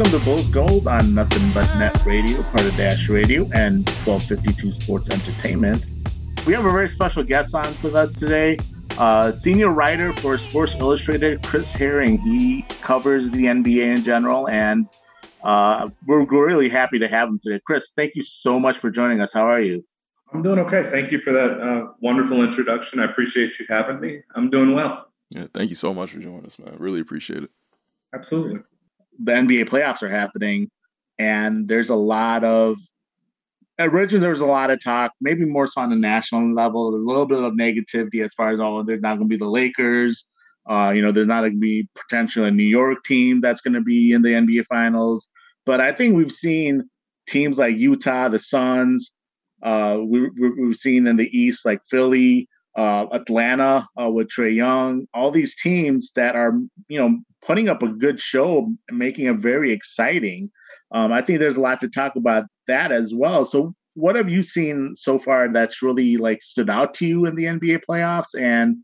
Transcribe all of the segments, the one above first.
Welcome to Bulls Gold on Nothing But Net Radio, part of Dash Radio and 1252 Sports Entertainment. We have a very special guest on with us today. Uh, senior writer for Sports Illustrated, Chris Herring. He covers the NBA in general, and uh, we're, we're really happy to have him today. Chris, thank you so much for joining us. How are you? I'm doing okay. Thank you for that uh, wonderful introduction. I appreciate you having me. I'm doing well. Yeah, thank you so much for joining us, man. Really appreciate it. Absolutely. The NBA playoffs are happening, and there's a lot of originally there was a lot of talk, maybe more so on the national level, a little bit of negativity as far as oh, they're not going to be the Lakers. Uh, you know, there's not going to be potentially a New York team that's going to be in the NBA Finals. But I think we've seen teams like Utah, the Suns. Uh, we, we've seen in the East like Philly, uh, Atlanta uh, with Trae Young, all these teams that are you know putting up a good show, making it very exciting. Um, I think there's a lot to talk about that as well. So, what have you seen so far that's really like stood out to you in the NBA playoffs, and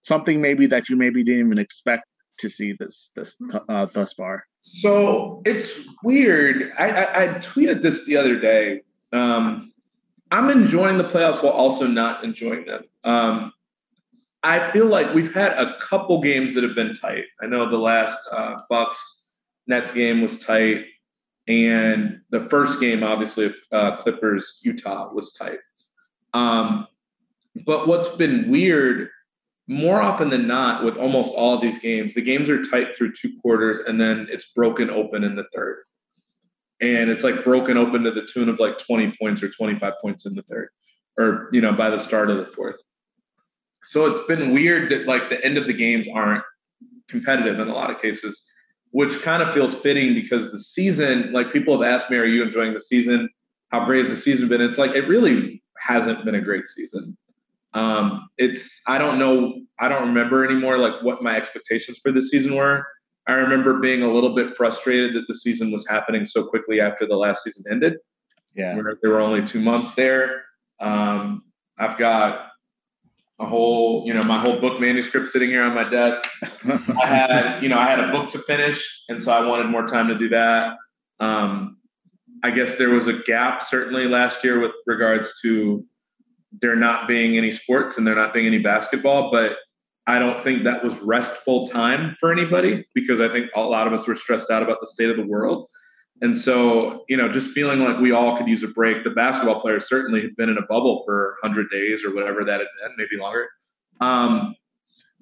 something maybe that you maybe didn't even expect to see this this uh, thus far? So it's weird. I, I, I tweeted this the other day. Um, I'm enjoying the playoffs while also not enjoying them. Um, I feel like we've had a couple games that have been tight. I know the last uh, Bucks Nets game was tight, and the first game, obviously, uh, Clippers Utah was tight. Um, but what's been weird, more often than not, with almost all these games, the games are tight through two quarters, and then it's broken open in the third. And it's like broken open to the tune of like 20 points or 25 points in the third, or you know, by the start of the fourth. So it's been weird that like the end of the games aren't competitive in a lot of cases, which kind of feels fitting because the season, like people have asked me, are you enjoying the season? How great has the season been? It's like it really hasn't been a great season. Um, it's I don't know, I don't remember anymore like what my expectations for the season were. I remember being a little bit frustrated that the season was happening so quickly after the last season ended. Yeah. Where there were only two months there. Um, I've got a whole, you know, my whole book manuscript sitting here on my desk. I had, you know, I had a book to finish, and so I wanted more time to do that. Um, I guess there was a gap certainly last year with regards to there not being any sports and there not being any basketball, but I don't think that was restful time for anybody because I think a lot of us were stressed out about the state of the world. And so, you know, just feeling like we all could use a break. The basketball players certainly had been in a bubble for 100 days or whatever that had been, maybe longer. Um,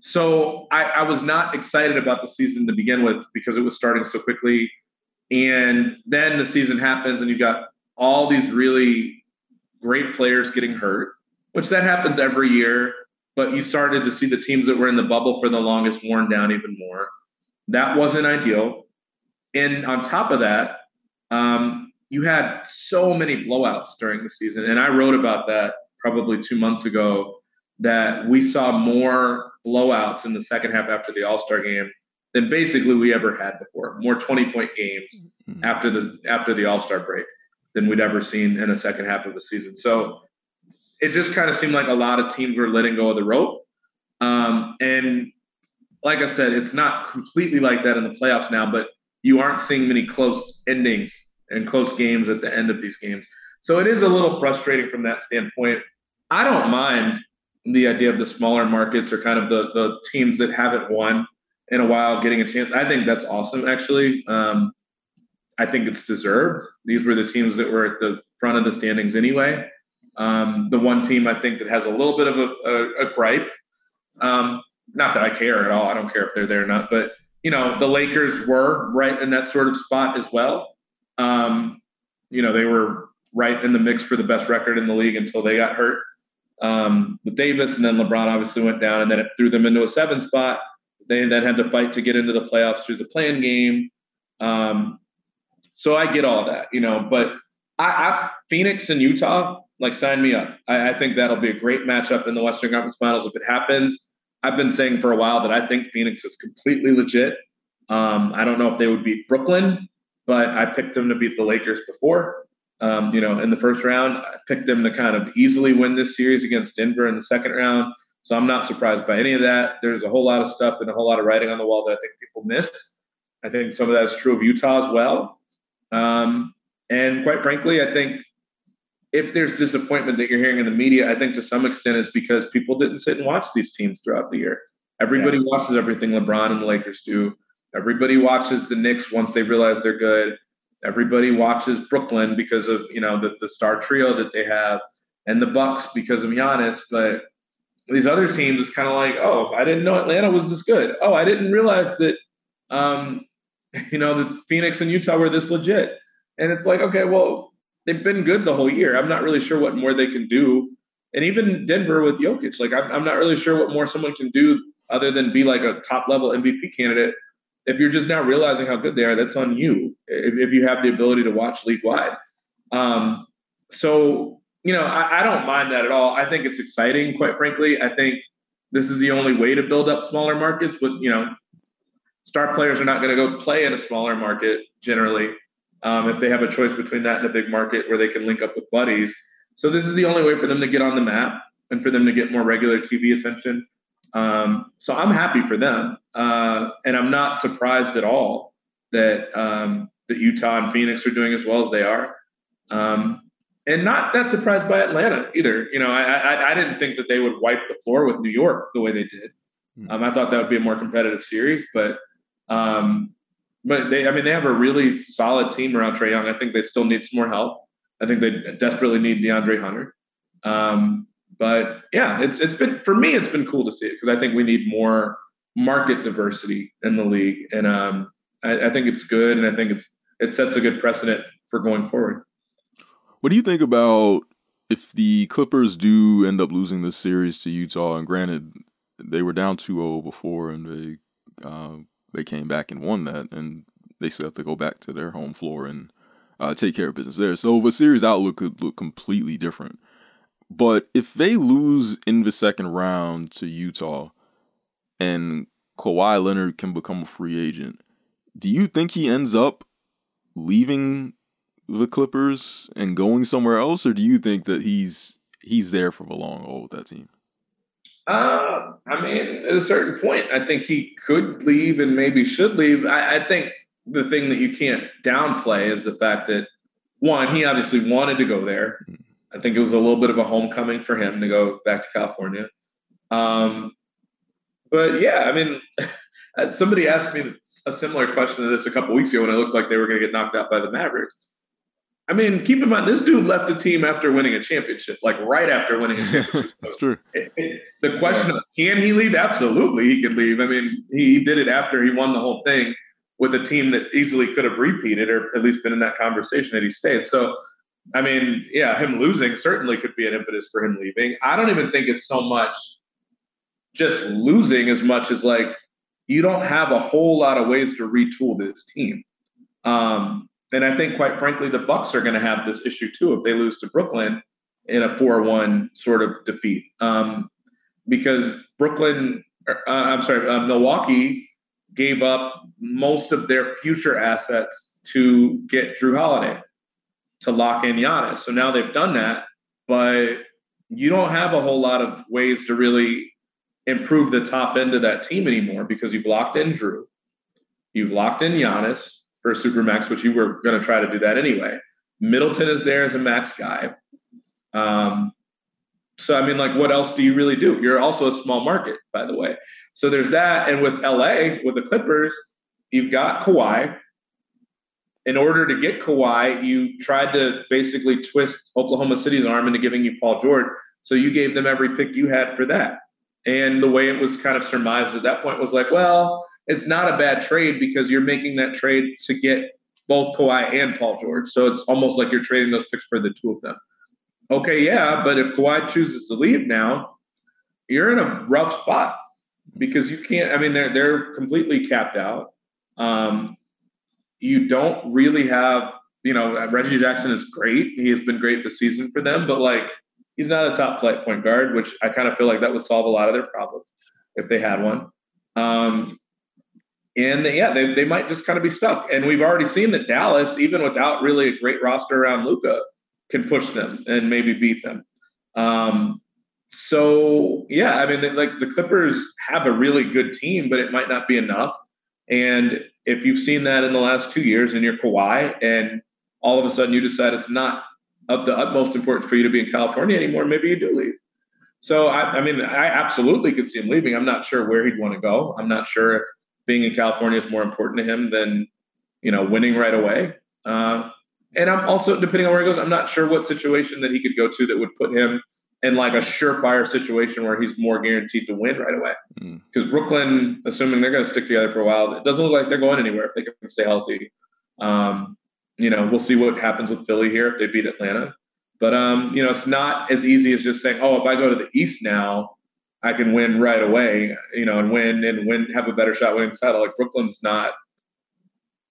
so I, I was not excited about the season to begin with because it was starting so quickly. And then the season happens, and you've got all these really great players getting hurt, which that happens every year. But you started to see the teams that were in the bubble for the longest worn down even more. That wasn't ideal. And on top of that, um, you had so many blowouts during the season. And I wrote about that probably two months ago that we saw more blowouts in the second half after the All Star game than basically we ever had before. More 20 point games mm-hmm. after the after the All Star break than we'd ever seen in a second half of the season. So it just kind of seemed like a lot of teams were letting go of the rope. Um, and like I said, it's not completely like that in the playoffs now, but you aren't seeing many close endings and close games at the end of these games. So it is a little frustrating from that standpoint. I don't mind the idea of the smaller markets or kind of the the teams that haven't won in a while getting a chance. I think that's awesome, actually. Um, I think it's deserved. These were the teams that were at the front of the standings anyway. Um, the one team I think that has a little bit of a, a, a gripe, um, not that I care at all. I don't care if they're there or not, but you know, the Lakers were right in that sort of spot as well. Um, you know, they were right in the mix for the best record in the league until they got hurt um, with Davis, and then LeBron obviously went down, and then it threw them into a seven spot. They then had to fight to get into the playoffs through the play-in game. Um, so I get all that, you know, but I, I Phoenix and Utah, like sign me up. I, I think that'll be a great matchup in the Western Conference Finals if it happens. I've been saying for a while that I think Phoenix is completely legit. Um, I don't know if they would beat Brooklyn, but I picked them to beat the Lakers before. Um, you know, in the first round, I picked them to kind of easily win this series against Denver in the second round. So I'm not surprised by any of that. There's a whole lot of stuff and a whole lot of writing on the wall that I think people missed. I think some of that is true of Utah as well. Um, and quite frankly, I think if there's disappointment that you're hearing in the media, I think to some extent it's because people didn't sit and watch these teams throughout the year. Everybody yeah. watches everything LeBron and the Lakers do. Everybody watches the Knicks once they realize they're good. Everybody watches Brooklyn because of you know the, the star trio that they have, and the Bucks because of Giannis. But these other teams, it's kind of like, oh, I didn't know Atlanta was this good. Oh, I didn't realize that, um, you know, the Phoenix and Utah were this legit. And it's like, okay, well, they've been good the whole year. I'm not really sure what more they can do. And even Denver with Jokic, like I'm, I'm not really sure what more someone can do other than be like a top level MVP candidate. If you're just now realizing how good they are, that's on you. If, if you have the ability to watch league wide. Um, so you know, I, I don't mind that at all. I think it's exciting, quite frankly. I think this is the only way to build up smaller markets. But you know, star players are not going to go play in a smaller market generally. Um, if they have a choice between that and a big market where they can link up with buddies. So this is the only way for them to get on the map and for them to get more regular TV attention. Um, so I'm happy for them, uh, and I'm not surprised at all that um, that Utah and Phoenix are doing as well as they are. Um, and not that surprised by Atlanta either. You know, I, I, I didn't think that they would wipe the floor with New York the way they did. Hmm. Um, I thought that would be a more competitive series, but um, but they, I mean, they have a really solid team around Trae Young. I think they still need some more help. I think they desperately need DeAndre Hunter. Um, but yeah, it's it's been for me, it's been cool to see it because I think we need more market diversity in the league, and um, I, I think it's good, and I think it's it sets a good precedent for going forward. What do you think about if the Clippers do end up losing this series to Utah? And granted, they were down 2-0 before, and they uh, they came back and won that, and they still have to go back to their home floor and uh, take care of business there. So the series outlook could look completely different. But if they lose in the second round to Utah, and Kawhi Leonard can become a free agent, do you think he ends up leaving the Clippers and going somewhere else, or do you think that he's he's there for the long haul with that team? Uh, I mean, at a certain point, I think he could leave and maybe should leave. I, I think the thing that you can't downplay is the fact that one, he obviously wanted to go there. Hmm. I think it was a little bit of a homecoming for him to go back to California. Um, but yeah, I mean, somebody asked me a similar question to this a couple weeks ago when it looked like they were going to get knocked out by the Mavericks. I mean, keep in mind, this dude left the team after winning a championship, like right after winning a championship. That's true. It, it, the question of can he leave? Absolutely, he could leave. I mean, he did it after he won the whole thing with a team that easily could have repeated or at least been in that conversation that he stayed. So, I mean, yeah, him losing certainly could be an impetus for him leaving. I don't even think it's so much just losing as much as like you don't have a whole lot of ways to retool this team. Um, and I think, quite frankly, the Bucks are going to have this issue too if they lose to Brooklyn in a four-one sort of defeat, um, because Brooklyn, uh, I'm sorry, uh, Milwaukee gave up most of their future assets to get Jrue Holiday to lock in Giannis. So now they've done that, but you don't have a whole lot of ways to really improve the top end of that team anymore because you've locked in Jrue, you've locked in Giannis, for Supermax, which you were going to try to do that anyway. Middleton is there as a max guy. Um, so I mean, like, what else do you really do? You're also a small market, by the way. So there's that, and with LA, with the Clippers, you've got Kawhi. In order to get Kawhi, you tried to basically twist Oklahoma City's arm into giving you Paul George. So you gave them every pick you had for that. And the way it was kind of surmised at that point was like, well, it's not a bad trade because you're making that trade to get both Kawhi and Paul George. So it's almost like you're trading those picks for the two of them. Okay, yeah, but if Kawhi chooses to leave now, you're in a rough spot because you can't. I mean, they're they're completely capped out. Um, you don't really have, you know, Reggie Jackson is great. He has been great this season for them, but like he's not a top flight point guard, which I kind of feel like that would solve a lot of their problems if they had one. Um, and yeah, they, they might just kind of be stuck. And we've already seen that Dallas, even without really a great roster around Luka, can push them and maybe beat them. Um, so yeah, I mean, like the Clippers have a really good team, but it might not be enough. And if you've seen that in the last two years and you're Kawhi and all of a sudden you decide it's not of the utmost importance for you to be in California anymore, maybe you do leave. So I, I mean, I absolutely could see him leaving. I'm not sure where he'd want to go. I'm not sure if being in California is more important to him than you know winning right away. Uh, and I'm also depending on where he goes, I'm not sure what situation that he could go to that would put him in like a surefire situation where he's more guaranteed to win right away. Because mm. Brooklyn, assuming they're going to stick together for a while, it doesn't look like they're going anywhere if they can stay healthy. Um, you know, we'll see what happens with Philly here if they beat Atlanta. But um, you know, it's not as easy as just saying, "Oh, if I go to the East now, I can win right away." You know, and win and win, have a better shot winning the title. Like Brooklyn's not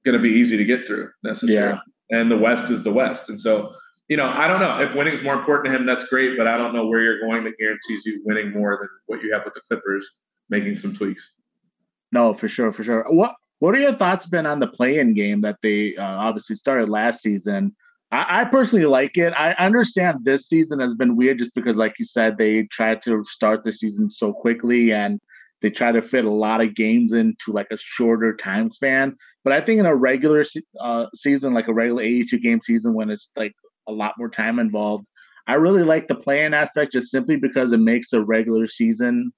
going to be easy to get through necessarily, yeah. and the West is the West, and so you know, I don't know if winning is more important to him. That's great, but I don't know where you're going that guarantees you winning more than what you have with the Clippers, making some tweaks. No, for sure, for sure. What What are your thoughts been on the play-in game that they uh, obviously started last season? I, I, personally like it. I understand this season has been weird just because, like you said, they tried to start the season so quickly and they try to fit a lot of games into like a shorter time span. But I think in a regular uh, season, like a regular 82 game season, when it's like a lot more time involved. I really like the play-in aspect just simply because it makes the regular season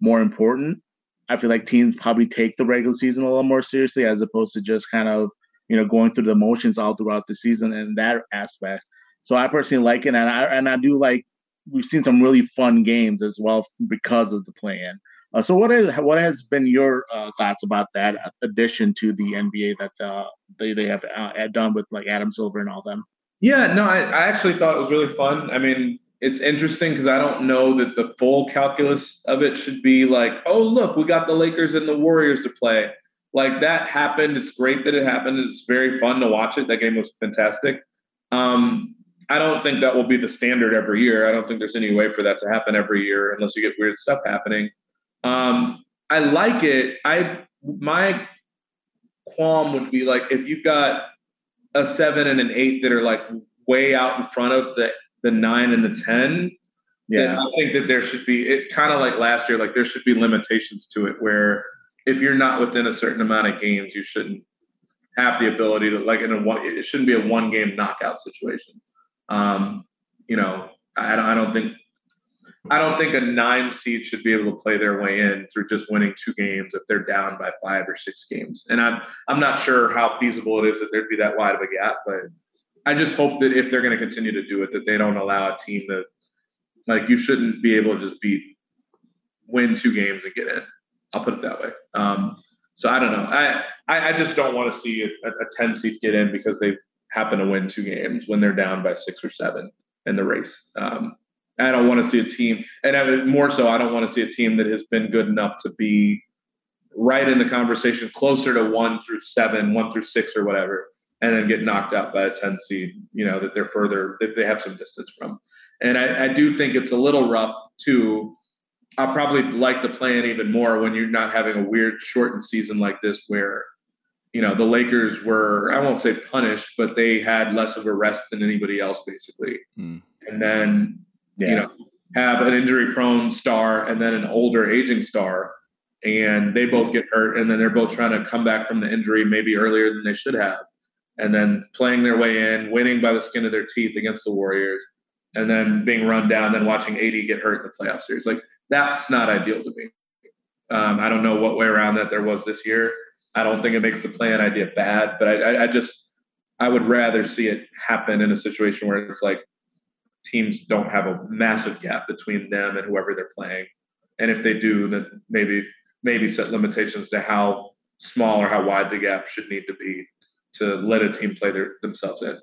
more important. I feel like teams probably take the regular season a little more seriously as opposed to just kind of, you know, going through the motions all throughout the season in that aspect. So I personally like it, and I and I do like we've seen some really fun games as well because of the play-in. Uh, so what is what has been your uh, thoughts about that addition to the NBA that uh, they they have uh, done with like Adam Silver and all them? Yeah, no, I, I actually thought it was really fun. I mean, it's interesting because I don't know that the full calculus of it should be like, oh, look, we got the Lakers and the Warriors to play. Like that happened. It's great that it happened. It's very fun to watch it. That game was fantastic. Um, I don't think that will be the standard every year. I don't think there's any way for that to happen every year unless you get weird stuff happening. Um, I like it. I my qualm would be like if you've got a seven and an eight that are like way out in front of the the nine and the ten. Yeah, I think that there should be it kind of like last year. Like there should be limitations to it where if you're not within a certain amount of games, you shouldn't have the ability to like in a one. It shouldn't be a one game knockout situation. Um, you know, I, I don't think I don't think a nine seed should be able to play their way in through just winning two games if they're down by five or six games. And I'm I'm not sure how feasible it is that there'd be that wide of a gap, but I just hope that if they're going to continue to do it, that they don't allow a team that like you shouldn't be able to just beat win two games and get in. I'll put it that way. Um, so I don't know. I, I, I just don't want to see a, a, 10 seed get in because they happen to win two games when they're down by six or seven in the race. Um, I don't want to see a team, and I, more so, I don't want to see a team that has been good enough to be right in the conversation, closer to one through seven, one through six, or whatever, and then get knocked out by a ten seed. You know that they're further that they have some distance from, and I, I do think it's a little rough too. I'll probably like the play-in even more when you're not having a weird shortened season like this, where you know the Lakers were I won't say punished, but they had less of a rest than anybody else, basically. Mm. And then yeah. you know, have an injury prone star and then an older aging star, and they both get hurt, and then they're both trying to come back from the injury maybe earlier than they should have, and then playing their way in, winning by the skin of their teeth against the Warriors, and then being run down, then watching AD get hurt in the playoff series. Like that's not ideal to me. Um, I don't know what way around that there was this year. I don't think it makes the play-in idea bad, but I, I, I just I would rather see it happen in a situation where it's like teams don't have a massive gap between them and whoever they're playing. And if they do, then maybe maybe set limitations to how small or how wide the gap should need to be to let a team play their, themselves in.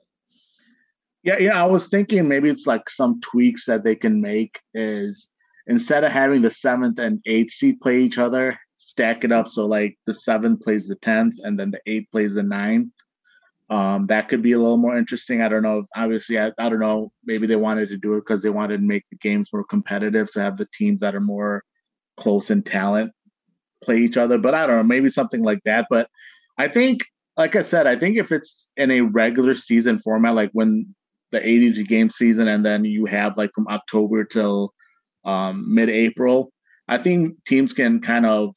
Yeah, yeah. I was thinking maybe it's like some tweaks that they can make is instead of having the seventh and eighth seed play each other, stack it up so like the seventh plays the tenth and then the eighth plays the ninth. Um, that could be a little more interesting. I don't know. Obviously, I, I don't know. Maybe they wanted to do it because they wanted to make the games more competitive, so have the teams that are more close in talent play each other. But I don't know. Maybe something like that. But I think, like I said, I think if it's in a regular season format, like when the 80 game season, and then you have like from October till um, mid-April, I think teams can kind of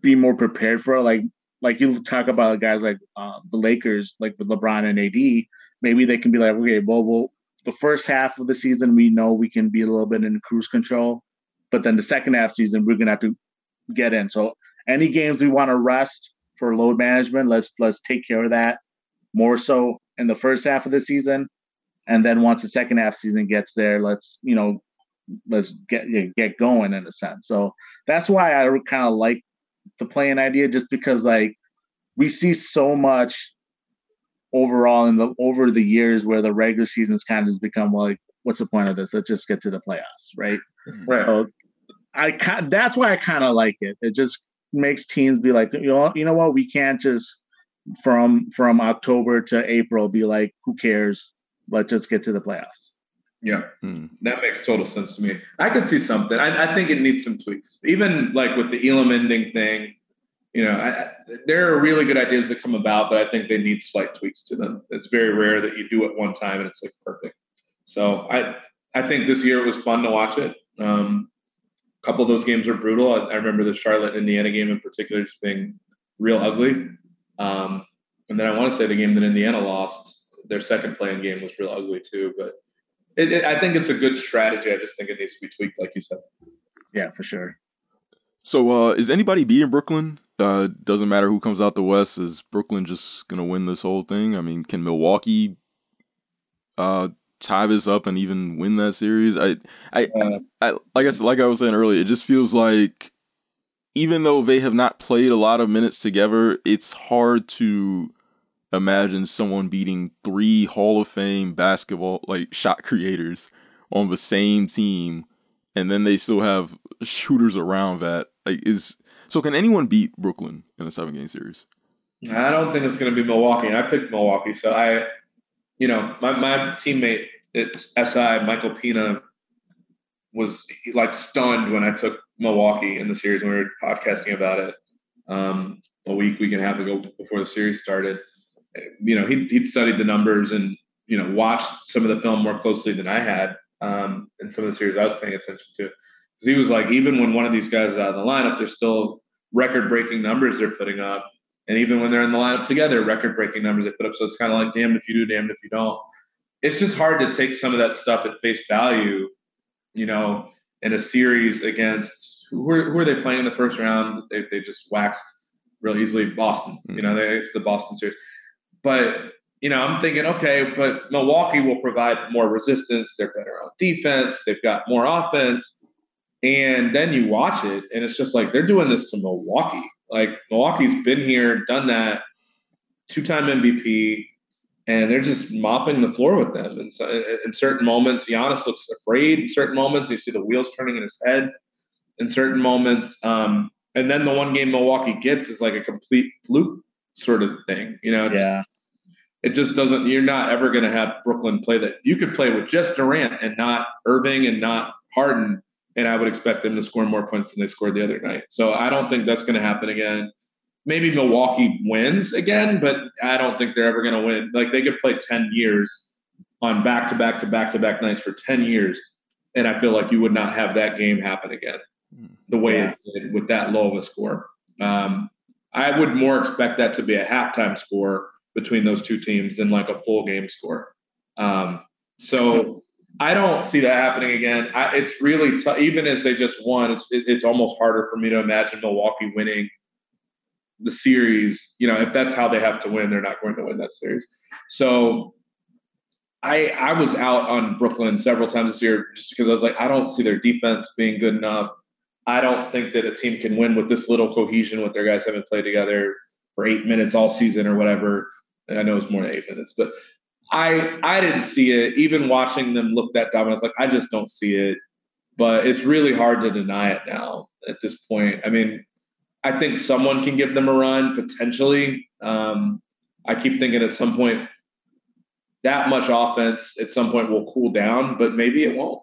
be more prepared for it. Like like you talk about guys like uh, the Lakers, like with LeBron and AD, maybe they can be like, okay, well, well, the first half of the season we know we can be a little bit in cruise control, but then the second half season we're gonna have to get in. So any games we want to rest for load management, let's let's take care of that more so in the first half of the season, and then once the second half season gets there, let's you know let's get get going in a sense. So that's why I kind of like the play-in idea, just because like we see so much overall in the over the years where the regular season's kind of has become like, what's the point of this? Let's just get to the playoffs, right? Mm-hmm. Right. So I kind that's why I kind of like it. It just makes teams be like, you know, you know what, we can't just from from October to April be like, who cares? Let's just get to the playoffs. Yeah, hmm. that makes total sense to me. I could see something. I, I, think it needs some tweaks, even like with the Elam ending thing. You know, I, there are really good ideas that come about, but I think they need slight tweaks to them. It's very rare that you do it one time and it's like perfect. So I, I think this year it was fun to watch it. Um, a couple of those games were brutal. I, I remember the Charlotte Indiana game in particular just being real ugly. Um, and then I want to say the game that Indiana lost, their second play-in game was real ugly too. But it, it, I think it's a good strategy. I just think it needs to be tweaked, like you said. Yeah, for sure. So, uh, is anybody beating Brooklyn? Uh, doesn't matter who comes out the West. Is Brooklyn just gonna win this whole thing? I mean, can Milwaukee uh, tie this up and even win that series? I, I, uh, I, like I said, like I was saying earlier, it just feels like even though they have not played a lot of minutes together, it's hard to imagine someone beating three Hall of Fame basketball like shot creators on the same team, and then they still have shooters around that. Like, is so? Can anyone beat Brooklyn in a seven game series? I don't think it's going to be Milwaukee. I picked Milwaukee, so I, you know, my my teammate at SI, Michael Pina, was like stunned when I took Milwaukee in the series when we were podcasting about it um, a week, week and a half ago before the series started you know, he'd, he'd studied the numbers and, you know, watched some of the film more closely than I had um, in some of the series I was paying attention to. Because he was like, even when one of these guys is out of the lineup, there's still record breaking numbers they're putting up. And even when they're in the lineup together, record breaking numbers they put up. So it's kind of like, damned if you do, damned if you don't. It's just hard to take some of that stuff at face value, you know, in a series against who are, who are they playing in the first round? They, they just waxed real easily Boston. You know, they, it's the Boston series. But you know, I'm thinking, okay, but Milwaukee will provide more resistance. They're better on defense. They've got more offense. And then you watch it, and it's just like they're doing this to Milwaukee. Like Milwaukee's been here, done that, two-time MVP, and they're just mopping the floor with them. And so, in certain moments, Giannis looks afraid. In certain moments, you see the wheels turning in his head. In certain moments, um, and then the one game Milwaukee gets is like a complete fluke sort of thing. You know, yeah. It just doesn't. You're not ever going to have Brooklyn play that. You could play with just Durant and not Irving and not Harden, and I would expect them to score more points than they scored the other night. So I don't think that's going to happen again. Maybe Milwaukee wins again, but I don't think they're ever going to win. Like they could play ten years on back to back to back to back nights for ten years, and I feel like you would not have that game happen again the way yeah. it did with that low of a score. Um, I would more expect that to be a halftime score between those two teams than like a full game score. Um, so I don't see that happening again. I, it's really t- even as they just won, it's it, it's almost harder for me to imagine Milwaukee winning the series. You know, if that's how they have to win, they're not going to win that series. So I I was out on Brooklyn several times this year just because I was like, I don't see their defense being good enough. I don't think that a team can win with this little cohesion with their guys having played together for eight minutes all season or whatever. I know it's more than eight minutes, but I I didn't see it. Even watching them look that dominant, like I just don't see it. But it's really hard to deny it now at this point. I mean, I think someone can give them a run potentially. Um, I keep thinking at some point that much offense at some point will cool down, but maybe it won't.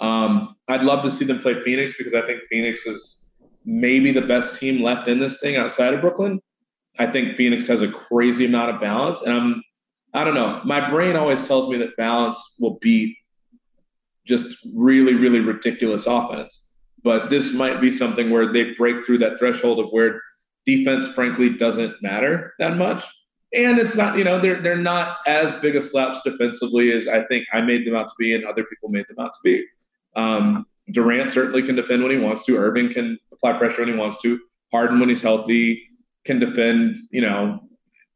Um, I'd love to see them play Phoenix because I think Phoenix is maybe the best team left in this thing outside of Brooklyn. I think Phoenix has a crazy amount of balance, and I'm I don't know. My brain always tells me that balance will beat just really, really ridiculous offense. But this might be something where they break through that threshold of where defense, frankly, doesn't matter that much. And it's not, you know, they're they're not as big a slaps defensively as I think I made them out to be and other people made them out to be. Um, Durant certainly can defend when he wants to. Irving can apply pressure when he wants to. Harden, when he's healthy, can defend, you know,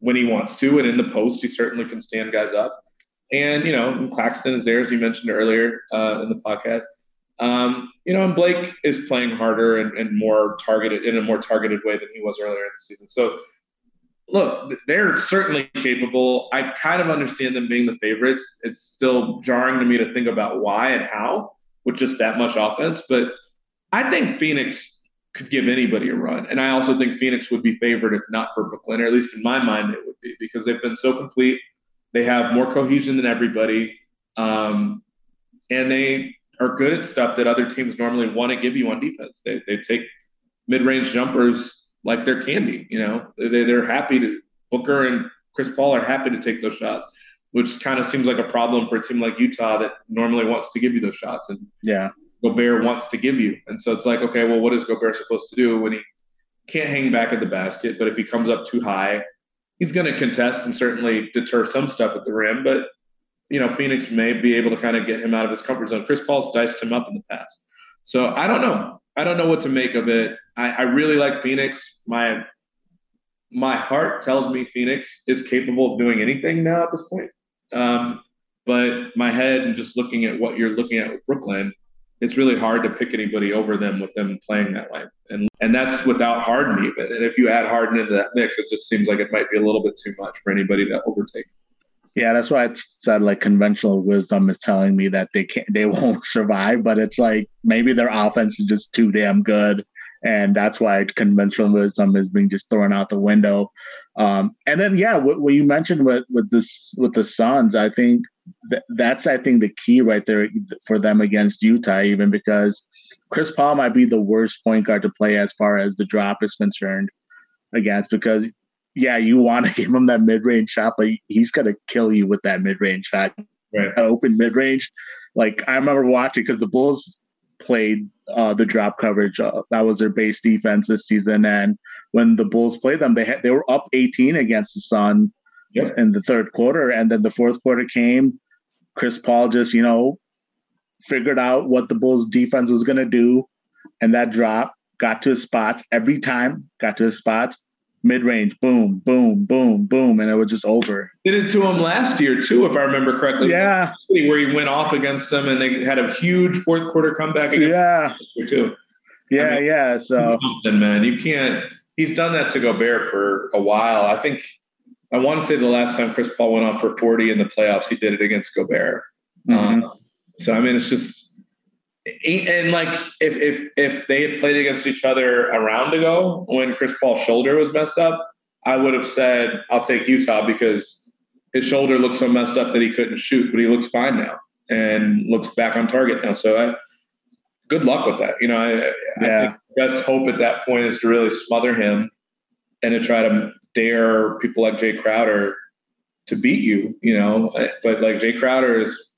when he wants to. And in the post, he certainly can stand guys up. And, you know, Claxton is there, as you mentioned earlier uh, in the podcast. Um, you know, and Blake is playing harder and, and, more targeted in a more targeted way than he was earlier in the season. So, look, they're certainly capable. I kind of understand them being the favorites. It's still jarring to me to think about why and how with just that much offense. But I think Phoenix could give anybody a run. And I also think Phoenix would be favored if not for Brooklyn, or at least in my mind, it would be because they've been so complete. They have more cohesion than everybody. Um, and they are good at stuff that other teams normally want to give you on defense. They, they take mid range jumpers like they're candy. You know, they, they're happy to, Booker and Chris Paul are happy to take those shots, which kind of seems like a problem for a team like Utah that normally wants to give you those shots. And yeah, Gobert wants to give you. And so it's like, okay, well, what is Gobert supposed to do when he can't hang back at the basket? But if he comes up too high, he's going to contest and certainly deter some stuff at the rim. But, you know, Phoenix may be able to kind of get him out of his comfort zone. Chris Paul's diced him up in the past. So I don't know. I don't know what to make of it. I, I really like Phoenix. My my heart tells me Phoenix is capable of doing anything now at this point. Um, but my head and just looking at what you're looking at with Brooklyn, it's really hard to pick anybody over them with them playing that way. And and that's without Harden even. And if you add Harden into that mix, it just seems like it might be a little bit too much for anybody to overtake. Yeah, that's why I said like conventional wisdom is telling me that they can't they won't survive, but it's like maybe their offense is just too damn good. And that's why conventional wisdom is being just thrown out the window. Um, and then yeah, what, what you mentioned with with this with the Suns, I think th- that's I think the key right there for them against Utah, even because Chris Paul might be the worst point guard to play as far as the drop is concerned against because yeah, you want to give him that mid range shot, but he's gonna kill you with that mid range shot. Right. Open mid range. Like I remember watching because the Bulls played uh, the drop coverage. Uh, that was their base defense this season. And when the Bulls played them, they had they were up 18 against the Sun yep. in the third quarter, and then the fourth quarter came. Chris Paul just you know figured out what the Bulls defense was going to do, and that drop got to his spots every time. Got to his spots. Mid range, boom, boom, boom, boom, and it was just over. Did it to him last year too, if I remember correctly. Yeah, where he went off against them, and they had a huge fourth quarter comeback against yeah. them too. Yeah, I mean, yeah. So something, man, you can't. He's done that to Gobert for a while. I think I want to say the last time Chris Paul went off for 40 in the playoffs, he did it against Gobert. Mm-hmm. Um, so I mean, it's just and like if if if they had played against each other a round ago when Chris Paul's shoulder was messed up, I would have said I'll take Utah because his shoulder looked so messed up that he couldn't shoot, but he looks fine now and looks back on target now. So I, good luck with that. You know, I, yeah. I think best hope at that point is to really smother him and to try to dare people like Jay Crowder to beat you, you know. But like Jay Crowder is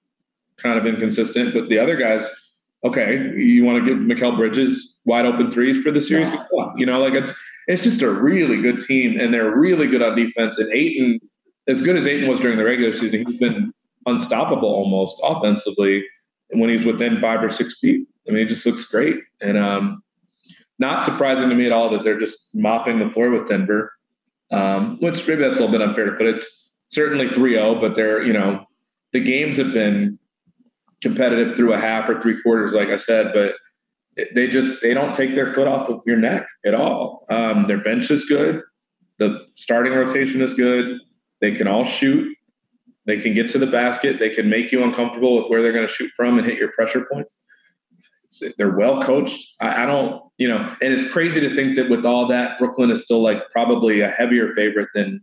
kind of inconsistent, but the other guys, okay, you want to give Mikal Bridges wide open threes for the series? You know, like it's it's just a really good team, and they're really good on defense. And Ayton, as good as Ayton was during the regular season, he's been unstoppable almost offensively when he's within five or six feet. I mean, it just looks great. And um, not surprising to me at all that they're just mopping the floor with Denver um, which maybe that's a little bit unfair put. It's certainly 3-0, but they're, you know, the games have been competitive through a half or three quarters, like I said, but they just they don't take their foot off of your neck at all. Um, their bench is good. The starting rotation is good. They can all shoot. They can get to the basket. They can make you uncomfortable with where they're going to shoot from and hit your pressure points. They're well coached. I, I, don't you know, and it's crazy to think that with all that, Brooklyn is still like probably a heavier favorite than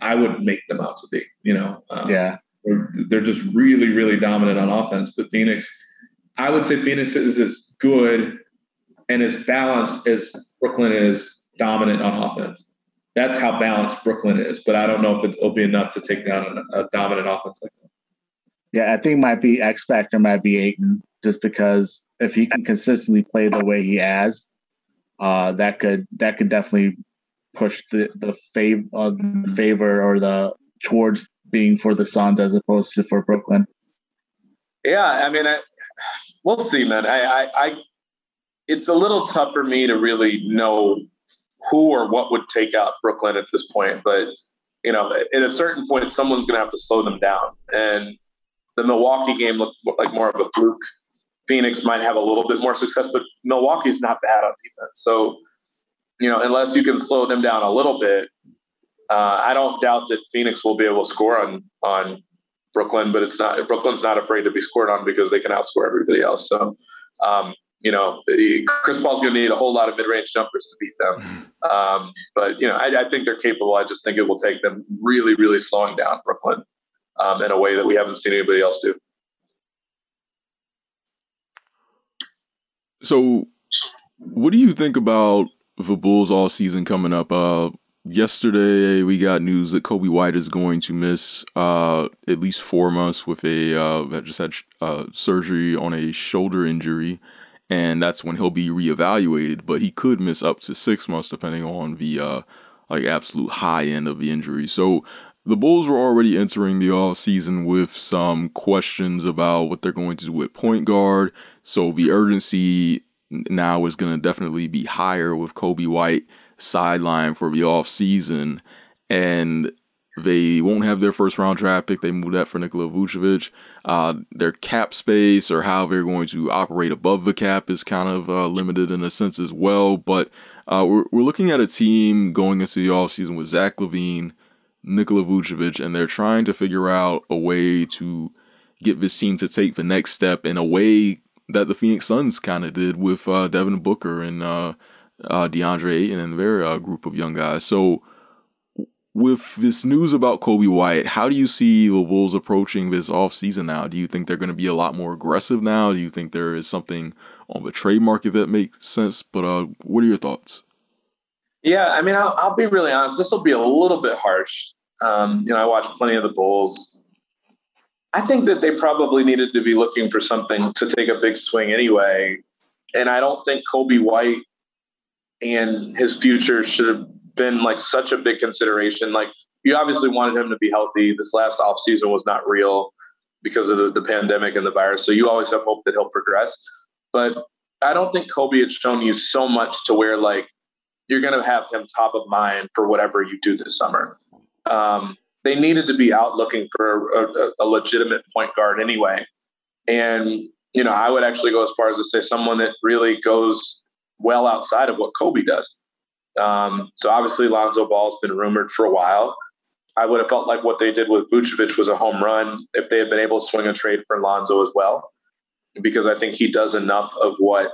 I would make them out to be. You know, um, yeah, they're, they're, just really, really dominant on offense. But Phoenix, I would say Phoenix is as good and as balanced as Brooklyn is dominant on offense. That's how balanced Brooklyn is. But I don't know if it'll be enough to take down a, a dominant offense like that. Yeah, I think might be X factor might be Ayton just because if he can consistently play the way he has, uh, that could that could definitely push the the favor uh, favor or the towards being for the Suns as opposed to for Brooklyn. Yeah, I mean, I, we'll see, man. I, I, I, it's a little tough for me to really know who or what would take out Brooklyn at this point, but you know, at a certain point, someone's going to have to slow them down. And the Milwaukee game looked like more of a fluke. Phoenix might have a little bit more success, but Milwaukee's not bad on defense. So, you know, unless you can slow them down a little bit, uh, I don't doubt that Phoenix will be able to score on on Brooklyn, but it's not Brooklyn's not afraid to be scored on because they can outscore everybody else. So, um, you know, Chris Paul's going to need a whole lot of mid-range jumpers to beat them. Um, but you know, I, I, think they're capable. I just think it will take them really, really slowing down Brooklyn um, in a way that we haven't seen anybody else do. So, what do you think about the Bulls all season coming up? Uh, yesterday we got news that Coby White is going to miss uh, at least four months with a uh, just had uh, surgery on a shoulder injury, and that's when he'll be reevaluated. But he could miss up to six months depending on the uh, like absolute high end of the injury. So the Bulls were already entering the off season with some questions about what they're going to do with point guard. So the urgency now is going to definitely be higher with Coby White sideline for the off season, and they won't have their first round draft pick. They moved that for Nikola Vucevic. Uh, their cap space or how they're going to operate above the cap is kind of uh, limited in a sense as well. But uh, we're, we're looking at a team going into the offseason with Zach LaVine, Nikola Vucevic, and they're trying to figure out a way to get this team to take the next step in a way that the Phoenix Suns kind of did with uh, Devin Booker and uh, uh, DeAndre Ayton and their uh, group of young guys. So, with this news about Coby White, how do you see the Wolves approaching this offseason now? Do you think they're going to be a lot more aggressive now? Do you think there is something on the trade market that makes sense? But uh, what are your thoughts? Yeah, I mean, I'll, I'll be really honest. This will be a little bit harsh. Um, you know, I watched plenty of the Bulls. I think that they probably needed to be looking for something to take a big swing anyway. And I don't think Coby White and his future should have been like such a big consideration. Like you obviously wanted him to be healthy. This last off season was not real because of the, the pandemic and the virus. So you always have hope that he'll progress. But I don't think Coby had shown you so much to where like you're going to have him top of mind for whatever you do this summer. Um, they needed to be out looking for a, a, legitimate point guard anyway. And, you know, I would actually go as far as to say someone that really goes well outside of what Coby does. Um, so obviously Lonzo Ball's been rumored for a while. I would have felt like what they did with Vucevic was a home run if they had been able to swing a trade for Lonzo as well, because I think he does enough of what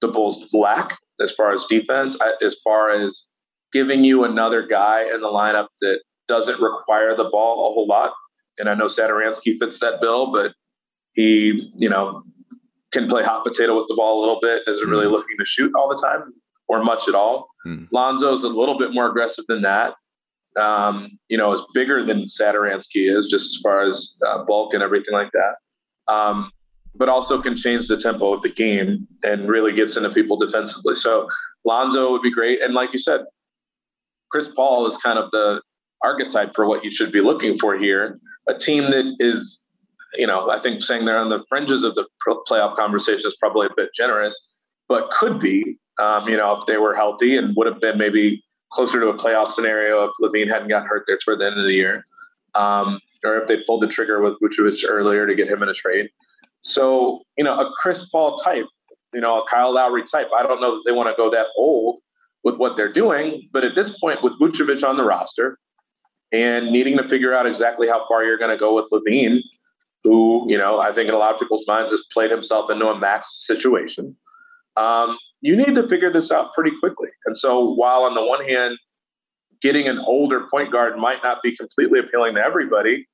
the Bulls lack as far as defense, as far as giving you another guy in the lineup that doesn't require the ball a whole lot. And I know Satoransky fits that bill, but he, you know, can play hot potato with the ball a little bit, isn't really mm. looking to shoot all the time or much at all. Mm. Lonzo's a little bit more aggressive than that. Um, you know, is bigger than Satoransky is, just as far as uh, bulk and everything like that. Um, but also can change the tempo of the game and really gets into people defensively. So Lonzo would be great. And like you said, Chris Paul is kind of the archetype for what you should be looking for here. A team that is you know, I think saying they're on the fringes of the playoff conversation is probably a bit generous, but could be, um, you know, if they were healthy and would have been maybe closer to a playoff scenario if LaVine hadn't gotten hurt there toward the end of the year, um, or if they pulled the trigger with Vucevic earlier to get him in a trade. So, you know, a Chris Paul type, you know, a Kyle Lowry type. I don't know that they want to go that old with what they're doing, but at this point, with Vucevic on the roster and needing to figure out exactly how far you're going to go with LaVine, who, you know, I think in a lot of people's minds has played himself into a max situation. Um, you need to figure this out pretty quickly. And so, while on the one hand, getting an older point guard might not be completely appealing to everybody,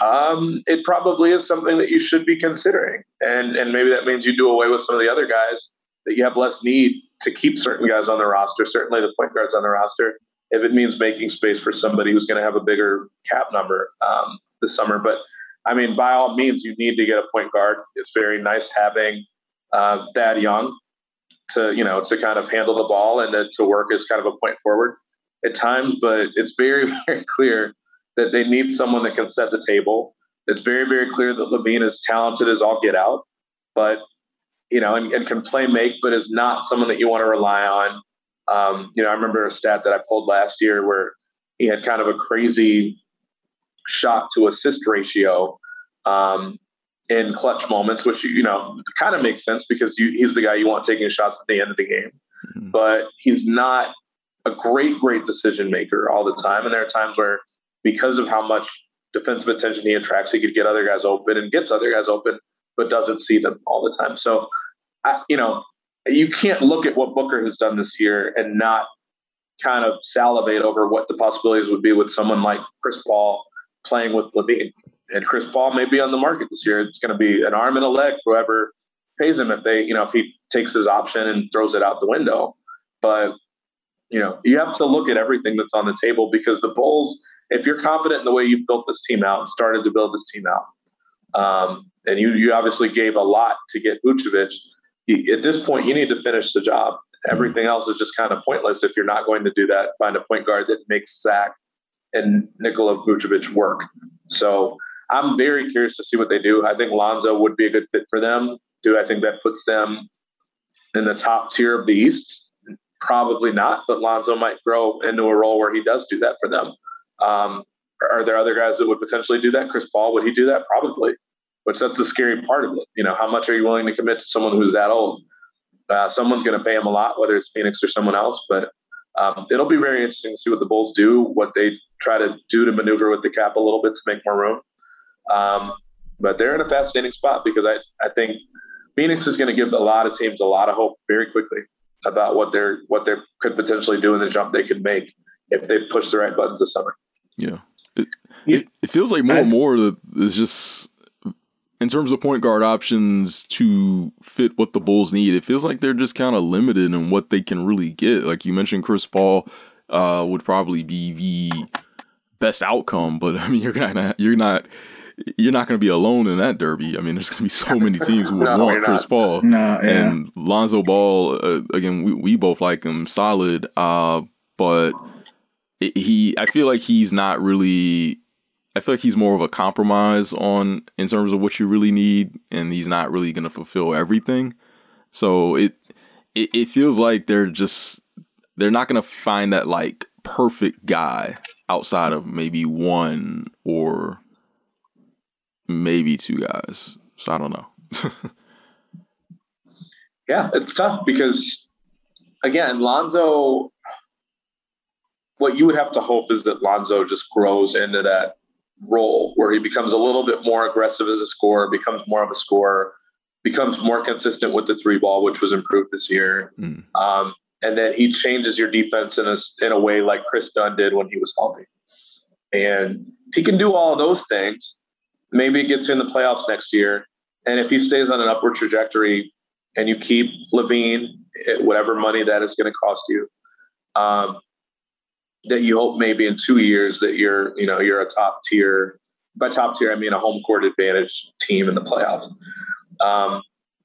um, it probably is something that you should be considering. And and maybe that means you do away with some of the other guys that you have less need to keep certain guys on the roster. Certainly, the point guards on the roster. If it means making space for somebody who's going to have a bigger cap number um, this summer, but I mean, by all means, you need to get a point guard. It's very nice having uh, Thad Young to you know to kind of handle the ball and to, to work as kind of a point forward at times. But it's very very clear that they need someone that can set the table. It's very very clear that LaVine is talented as all get out, but you know and, and can play make, but is not someone that you want to rely on. Um, you know, I remember a stat that I pulled last year where he had kind of a crazy shot to assist ratio um, in clutch moments, which you know kind of makes sense because you, he's the guy you want taking shots at the end of the game. Mm-hmm. But he's not a great, great decision maker all the time. And there are times where, because of how much defensive attention he attracts, he could get other guys open and gets other guys open, but doesn't see them all the time. So, I, you know, you can't look at what Booker has done this year and not kind of salivate over what the possibilities would be with someone like Chris Paul playing with LaVine and Chris Paul may be on the market this year. It's going to be an arm and a leg whoever pays him if they, you know, if he takes his option and throws it out the window. But you know, you have to look at everything that's on the table because the Bulls, if you're confident in the way you've built this team out and started to build this team out, um, and you you obviously gave a lot to get Vucevic. At this point, you need to finish the job. Everything else is just kind of pointless if you're not going to do that. Find a point guard that makes Zach and Nikola Vucevic work. So I'm very curious to see what they do. I think Lonzo would be a good fit for them. Do I think that puts them in the top tier of the East? Probably not, but Lonzo might grow into a role where he does do that for them. Um, are there other guys that would potentially do that? Chris Paul, would he do that? Probably, which that's the scary part of it. You know, how much are you willing to commit to someone who's that old? Uh, someone's going to pay him a lot, whether it's Phoenix or someone else. But um, it'll be very interesting to see what the Bulls do, what they try to do to maneuver with the cap a little bit to make more room. Um, but they're in a fascinating spot because I, I think Phoenix is going to give a lot of teams a lot of hope very quickly about what they're what they could potentially do in the jump they could make if they push the right buttons this summer. Yeah, it, it, it feels like more and more that it's just in terms of point guard options to fit what the Bulls need. It feels like they're just kind of limited in what they can really get. Like you mentioned, Chris Paul uh, would probably be the best outcome, but I mean, you're not you're not you're not going to be alone in that derby. I mean, there's going to be so many teams who would no, want Chris Paul. No, yeah. And Lonzo Ball, uh, again, we, we both like him solid, uh, but he, I feel like he's not really. I feel like he's more of a compromise on in terms of what you really need, and he's not really going to fulfill everything. So it, it it feels like they're just they're not going to find that like perfect guy outside of maybe one or maybe two guys. So I don't know. yeah, it's tough because again, Lonzo. What you would have to hope is that Lonzo just grows into that role where he becomes a little bit more aggressive as a scorer, becomes more of a scorer, becomes more consistent with the three ball, which was improved this year. Mm. Um, and then he changes your defense in a, in a way like Kris Dunn did when he was healthy. And he can do all of those things, maybe it gets you in the playoffs next year. And if he stays on an upward trajectory and you keep LaVine, whatever money that is going to cost you, um, that you hope maybe in two years that you're, you know, you're a top tier. By top tier, I mean a home court advantage team in the playoffs. Um,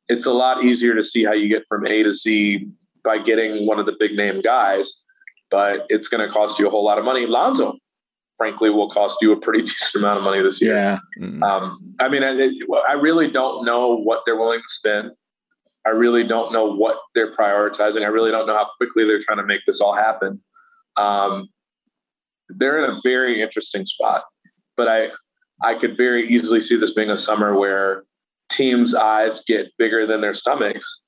it's a lot easier to see how you get from A to Z by getting one of the big name guys, but it's going to cost you a whole lot of money. Lonzo frankly will cost you a pretty decent amount of money this year. Yeah. Mm-hmm. Um, I mean, I, I, really don't know what they're willing to spend. I really don't know what they're prioritizing. I really don't know how quickly they're trying to make this all happen. Um, they're in a very interesting spot, but I, I could very easily see this being a summer where teams' eyes get bigger than their stomachs.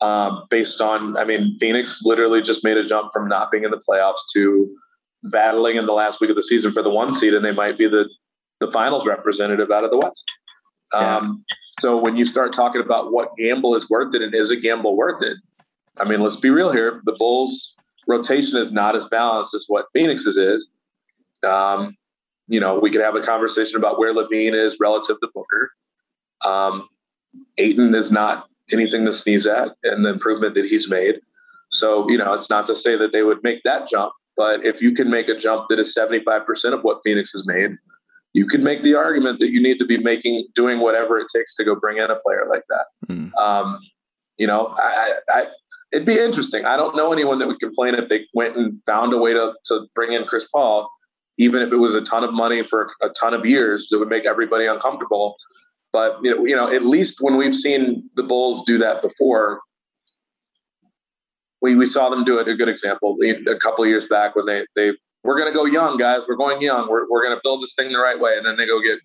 Um, based on, I mean, Phoenix literally just made a jump from not being in the playoffs to battling in the last week of the season for the one seed, and they might be the the finals representative out of the West. Yeah. Um, so when you start talking about what gamble is worth it and is a gamble worth it, I mean, let's be real here. The Bulls' rotation is not as balanced as what Phoenix's is. Um, you know, we could have a conversation about where LaVine is relative to Booker. Um, Ayton is not anything to sneeze at, and the improvement that he's made. So, you know, it's not to say that they would make that jump, but if you can make a jump that is 75% of what Phoenix has made, you could make the argument that you need to be making, doing whatever it takes to go bring in a player like that. Mm. Um, you know, I, I, it'd be interesting. I don't know anyone that would complain if they went and found a way to to bring in Chris Paul, even if it was a ton of money for a ton of years that would make everybody uncomfortable. But you know, you know, at least when we've seen the Bulls do that before, we, we saw them do it. A good example a couple of years back when they they we're going to go young, guys. We're going young. We're, we're going to build this thing the right way, and then they go get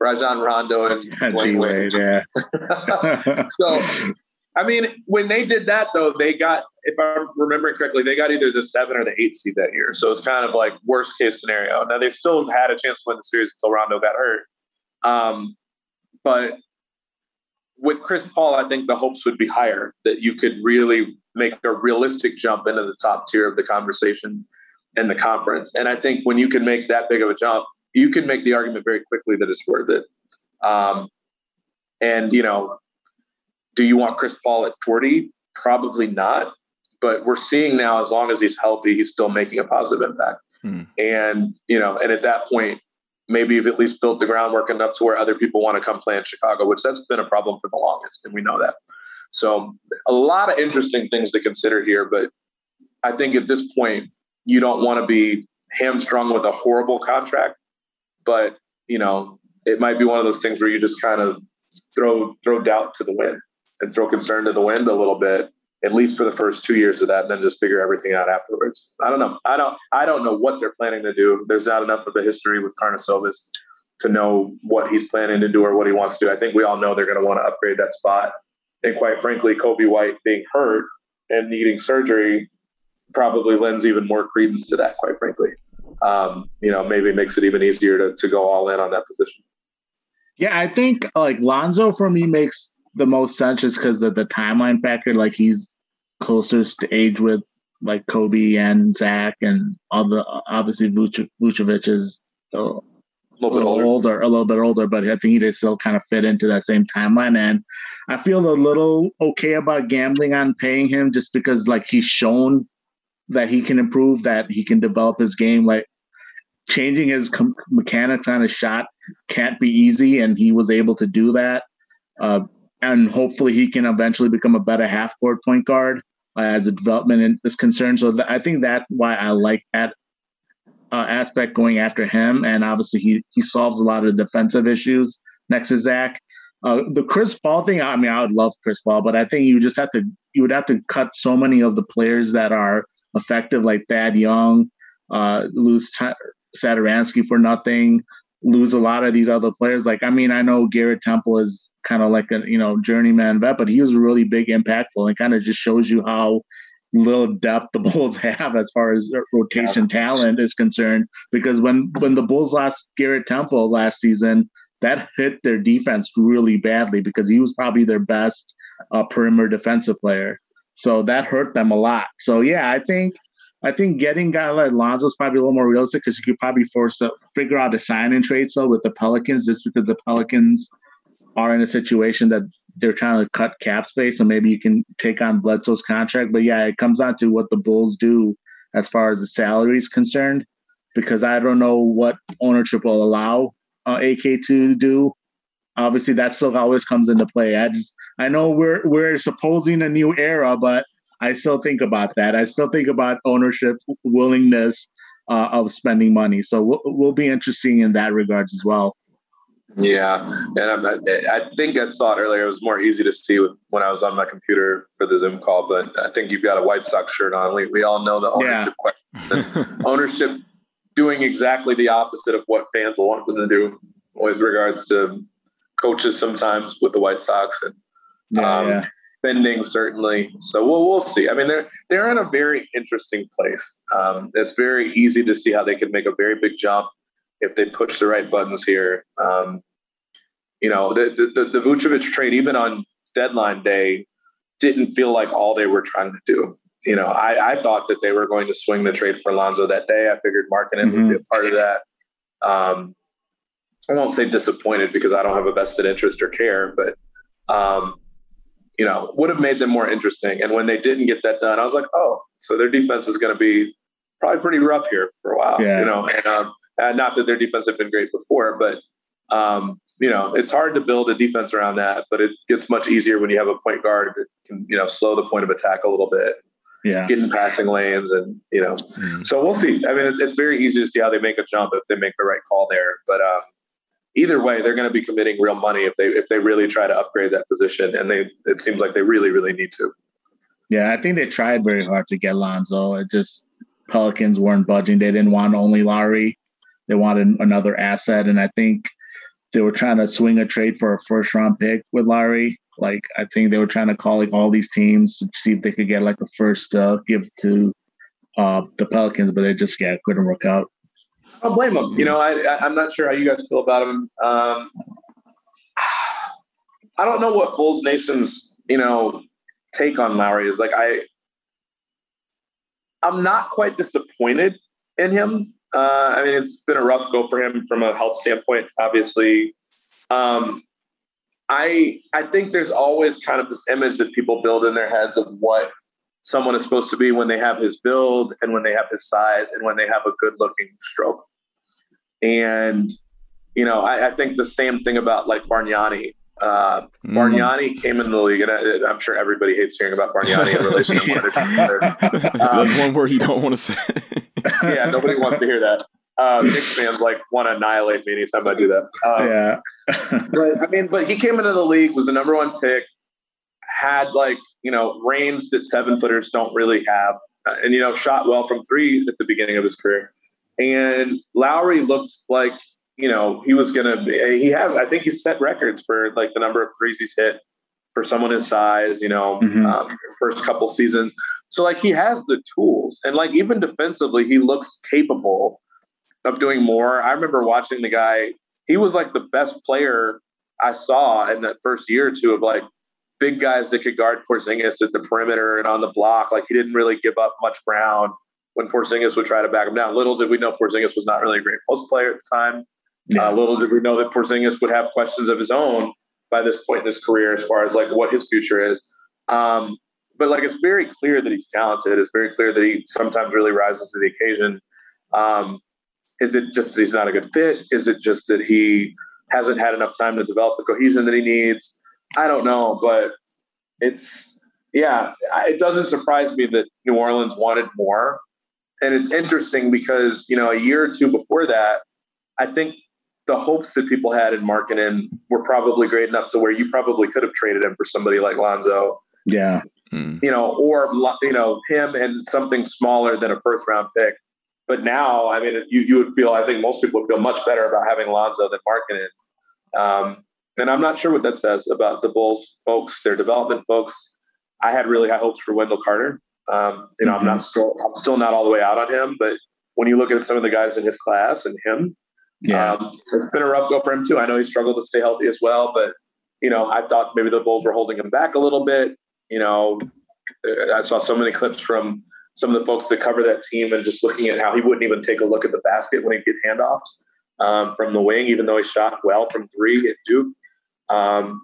Rajon Rondo and Dwyane Wade. Yeah. so, I mean, when they did that though, they got, if I'm remembering correctly, they got either the seven or the eight seed that year. So it's kind of like worst case scenario. Now they still had a chance to win the series until Rondo got hurt. Um, but with Chris Paul, I think the hopes would be higher that you could really make a realistic jump into the top tier of the conversation in the conference. And I think when you can make that big of a jump, you can make the argument very quickly that it's worth it. Um, and you know, do you want Chris Paul at 40? Probably not. But we're seeing now, as long as he's healthy, he's still making a positive impact. Hmm. And you know, and at that point, maybe you've at least built the groundwork enough to where other people want to come play in Chicago, which that's been a problem for the longest, and we know that. So a lot of interesting things to consider here, but I think at this point you don't want to be hamstrung with a horrible contract, but you know it might be one of those things where you just kind of throw throw doubt to the wind and throw concern to the wind a little bit at least for the first two years of that, and then just figure everything out afterwards. I don't know. I don't. I don't know what they're planning to do. There's not enough of a history with Karnisovas to know what he's planning to do or what he wants to do. I think we all know they're going to want to upgrade that spot. And quite frankly, Coby White being hurt and needing surgery probably lends even more credence to that. Quite frankly, um, you know, maybe makes it even easier to to go all in on that position. Yeah, I think like Lonzo for me makes the most sense just because of the timeline factor. Like he's closest to age with like Coby and Zach and all the obviously Vucevic is a little, a little bit older. older. a little bit older, but I think he still kind of fit into that same timeline. And I feel a little okay about gambling on paying him just because like he's shown that he can improve, that he can develop his game. Like changing his com- mechanics on his shot can't be easy, and he was able to do that. Uh, and hopefully he can eventually become a better half court point guard uh, as a development is concerned. So th- I think that's why I like that uh, aspect going after him. And obviously he he solves a lot of defensive issues next to Zach. Uh, the Chris Paul thing, I mean, I would love Chris Paul, but I think you just have to you would have to cut so many of the players that are effective, like Thad Young, uh, lose T- Satoransky for nothing lose a lot of these other players. Like, I mean, I know Garrett Temple is kind of like a you know journeyman vet, but he was really big, impactful, and kind of just shows you how little depth the Bulls have as far as rotation talent is concerned. Because when when the Bulls lost Garrett Temple last season, that hit their defense really badly because he was probably their best uh, perimeter defensive player. So that hurt them a lot. So yeah, I think I think getting guy like Lonzo is probably a little more realistic because you could probably force to figure out a sign and trade so with the Pelicans just because the Pelicans are in a situation that they're trying to cut cap space and maybe you can take on Bledsoe's contract. But yeah, it comes down to what the Bulls do as far as the salary is concerned because I don't know what ownership will allow uh, AK to do. Obviously, that still always comes into play. I just I know we're we're supposing a new era, but I still think about that. I still think about ownership willingness uh, of spending money. So we'll, we'll be interesting in that regards as well. Yeah, and I'm, i think I saw it earlier. It was more easy to see when I was on my computer for the Zoom call. But I think you've got a White Sox shirt on. We we all know the ownership yeah. ownership doing exactly the opposite of what fans want them to do with regards to coaches sometimes with the White Sox and yeah, um, yeah spending certainly. So we'll we'll see. I mean, they're they're in a very interesting place. Um, it's very easy to see how they could make a very big jump if they push the right buttons here. Um, you know, the, the the Vucevic trade, even on deadline day, didn't feel like all they were trying to do. You know, I, I thought that they were going to swing the trade for Lonzo that day. I figured Markkanen mm-hmm. would be a part of that. Um, I won't say disappointed because I don't have a vested interest or care, but um, you know, would have made them more interesting. And when they didn't get that done, I was like, oh, so their defense is going to be probably pretty rough here for a while. Yeah. You know, and, um, not that their defense had been great before, but um, you know, it's hard to build a defense around that, but it gets much easier when you have a point guard that can, you know, slow the point of attack a little bit. Yeah. Get in passing lanes and, you know, mm-hmm. so we'll see. I mean, it's, it's, very easy to see how they make a jump if they make the right call there. But um, either way, they're going to be committing real money if they if they really try to upgrade that position. And they it seems like they really, really need to. Yeah, I think they tried very hard to get Lonzo. It just Pelicans weren't budging. They didn't want only Lauri. They wanted another asset. And I think they were trying to swing a trade for a first round pick with Lauri. Like I think they were trying to call like all these teams to see if they could get like a first uh, give to uh, the Pelicans, but they just yeah couldn't work out. I don't blame them. You know, I, am not sure how you guys feel about them. Um, I don't know what Bulls Nation's you know take on Lauri is. Like I, I'm not quite disappointed in him. Uh, I mean, it's been a rough go for him from a health standpoint, obviously. Um, I I think there's always kind of this image that people build in their heads of what someone is supposed to be when they have his build and when they have his size and when they have a good looking stroke. And you know, I, I think the same thing about like Bargnani. Uh, mm. Came in the league, and I, am sure everybody hates hearing about Bargnani in relation to one Um, That's one word you don't want to say. yeah, nobody wants to hear that. Uh, Knicks fans like want to annihilate me anytime I do that. Um, yeah, but I mean, but he came into the league, was the number one pick, had like you know range that seven footers don't really have, uh, and you know shot well from three at the beginning of his career. And Lauri looked like you know he was gonna be. He has, I think, he's set records for like the number of threes he's hit for someone his size, you know, mm-hmm. um, first couple seasons. So like he has the tools, and like even defensively, he looks capable of doing more. I remember watching the guy. He was like the best player I saw in that first year or two of like big guys that could guard Porzingis at the perimeter and on the block. Like he didn't really give up much ground when Porzingis would try to back him down. Little did we know Porzingis was not really a great post player at the time. Yeah. Uh, little did we know that Porzingis would have questions of his own by this point in his career as far as like what his future is. Um, but like it's very clear that he's talented. It's very clear that he sometimes really rises to the occasion. Um, is it just that he's not a good fit? Is it just that he hasn't had enough time to develop the cohesion that he needs? I don't know, but it's yeah, it doesn't surprise me that New Orleans wanted more. And it's interesting because, you know, a year or two before that, I think the hopes that people had in Markkanen were probably great enough to where you probably could have traded him for somebody like Lonzo. Yeah. Mm. You know, or you know, him and something smaller than a first round pick. But now, I mean, you you would feel. I think most people would feel much better about having Lonzo than Markkanen. Um, and I'm not sure what that says about the Bulls folks, their development folks. I had really high hopes for Wendell Carter. Um, you know, mm-hmm. I'm not still I'm still not all the way out on him, but when you look at some of the guys in his class and him, yeah, um, it's been a rough go for him too. I know he struggled to stay healthy as well, but you know, I thought maybe the Bulls were holding him back a little bit. You know, uh, I saw so many clips from some of the folks that cover that team and just looking at how he wouldn't even take a look at the basket when he get handoffs um, from the wing, even though he shot well from three at Duke. Um,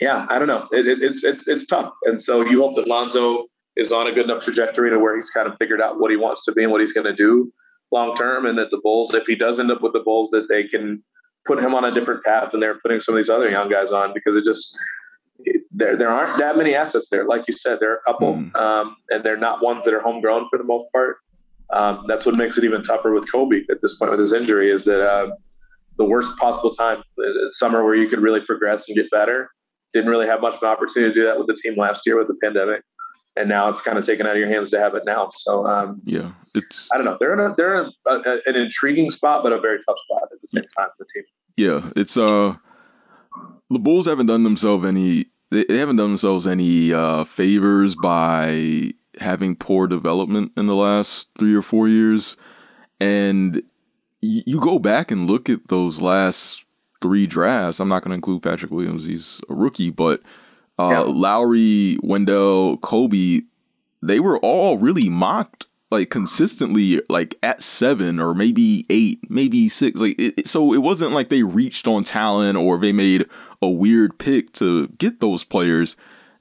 yeah, I don't know. It, it, it's it's it's tough, and so you hope that Lonzo is on a good enough trajectory to where he's kind of figured out what he wants to be and what he's going to do long term, and that the Bulls, if he does end up with the Bulls, that they can put him on a different path than they're putting some of these other young guys on because it just it, there there aren't that many assets there. Like you said, there are a couple, mm. um, and they're not ones that are homegrown for the most part. Um, that's what makes it even tougher with Coby at this point with his injury is that uh, the worst possible time, summer where you could really progress and get better. Didn't really have much of an opportunity to do that with the team last year with the pandemic and now it's kind of taken out of your hands to have it now. So um, yeah, it's I don't know. They're in a they're in a, a, an intriguing spot, but a very tough spot at the same time. The team. Yeah, it's uh the Bulls haven't done themselves any they haven't done themselves any uh, favors by having poor development in the last three or four years, and you go back and look at those last three drafts. I'm not going to include Patrick Williams; he's a rookie, but uh, yeah. Lauri, Wendell, Coby, they were all really mocked like consistently like at seven or maybe eight maybe six like it, so it wasn't like they reached on talent or they made a weird pick to get those players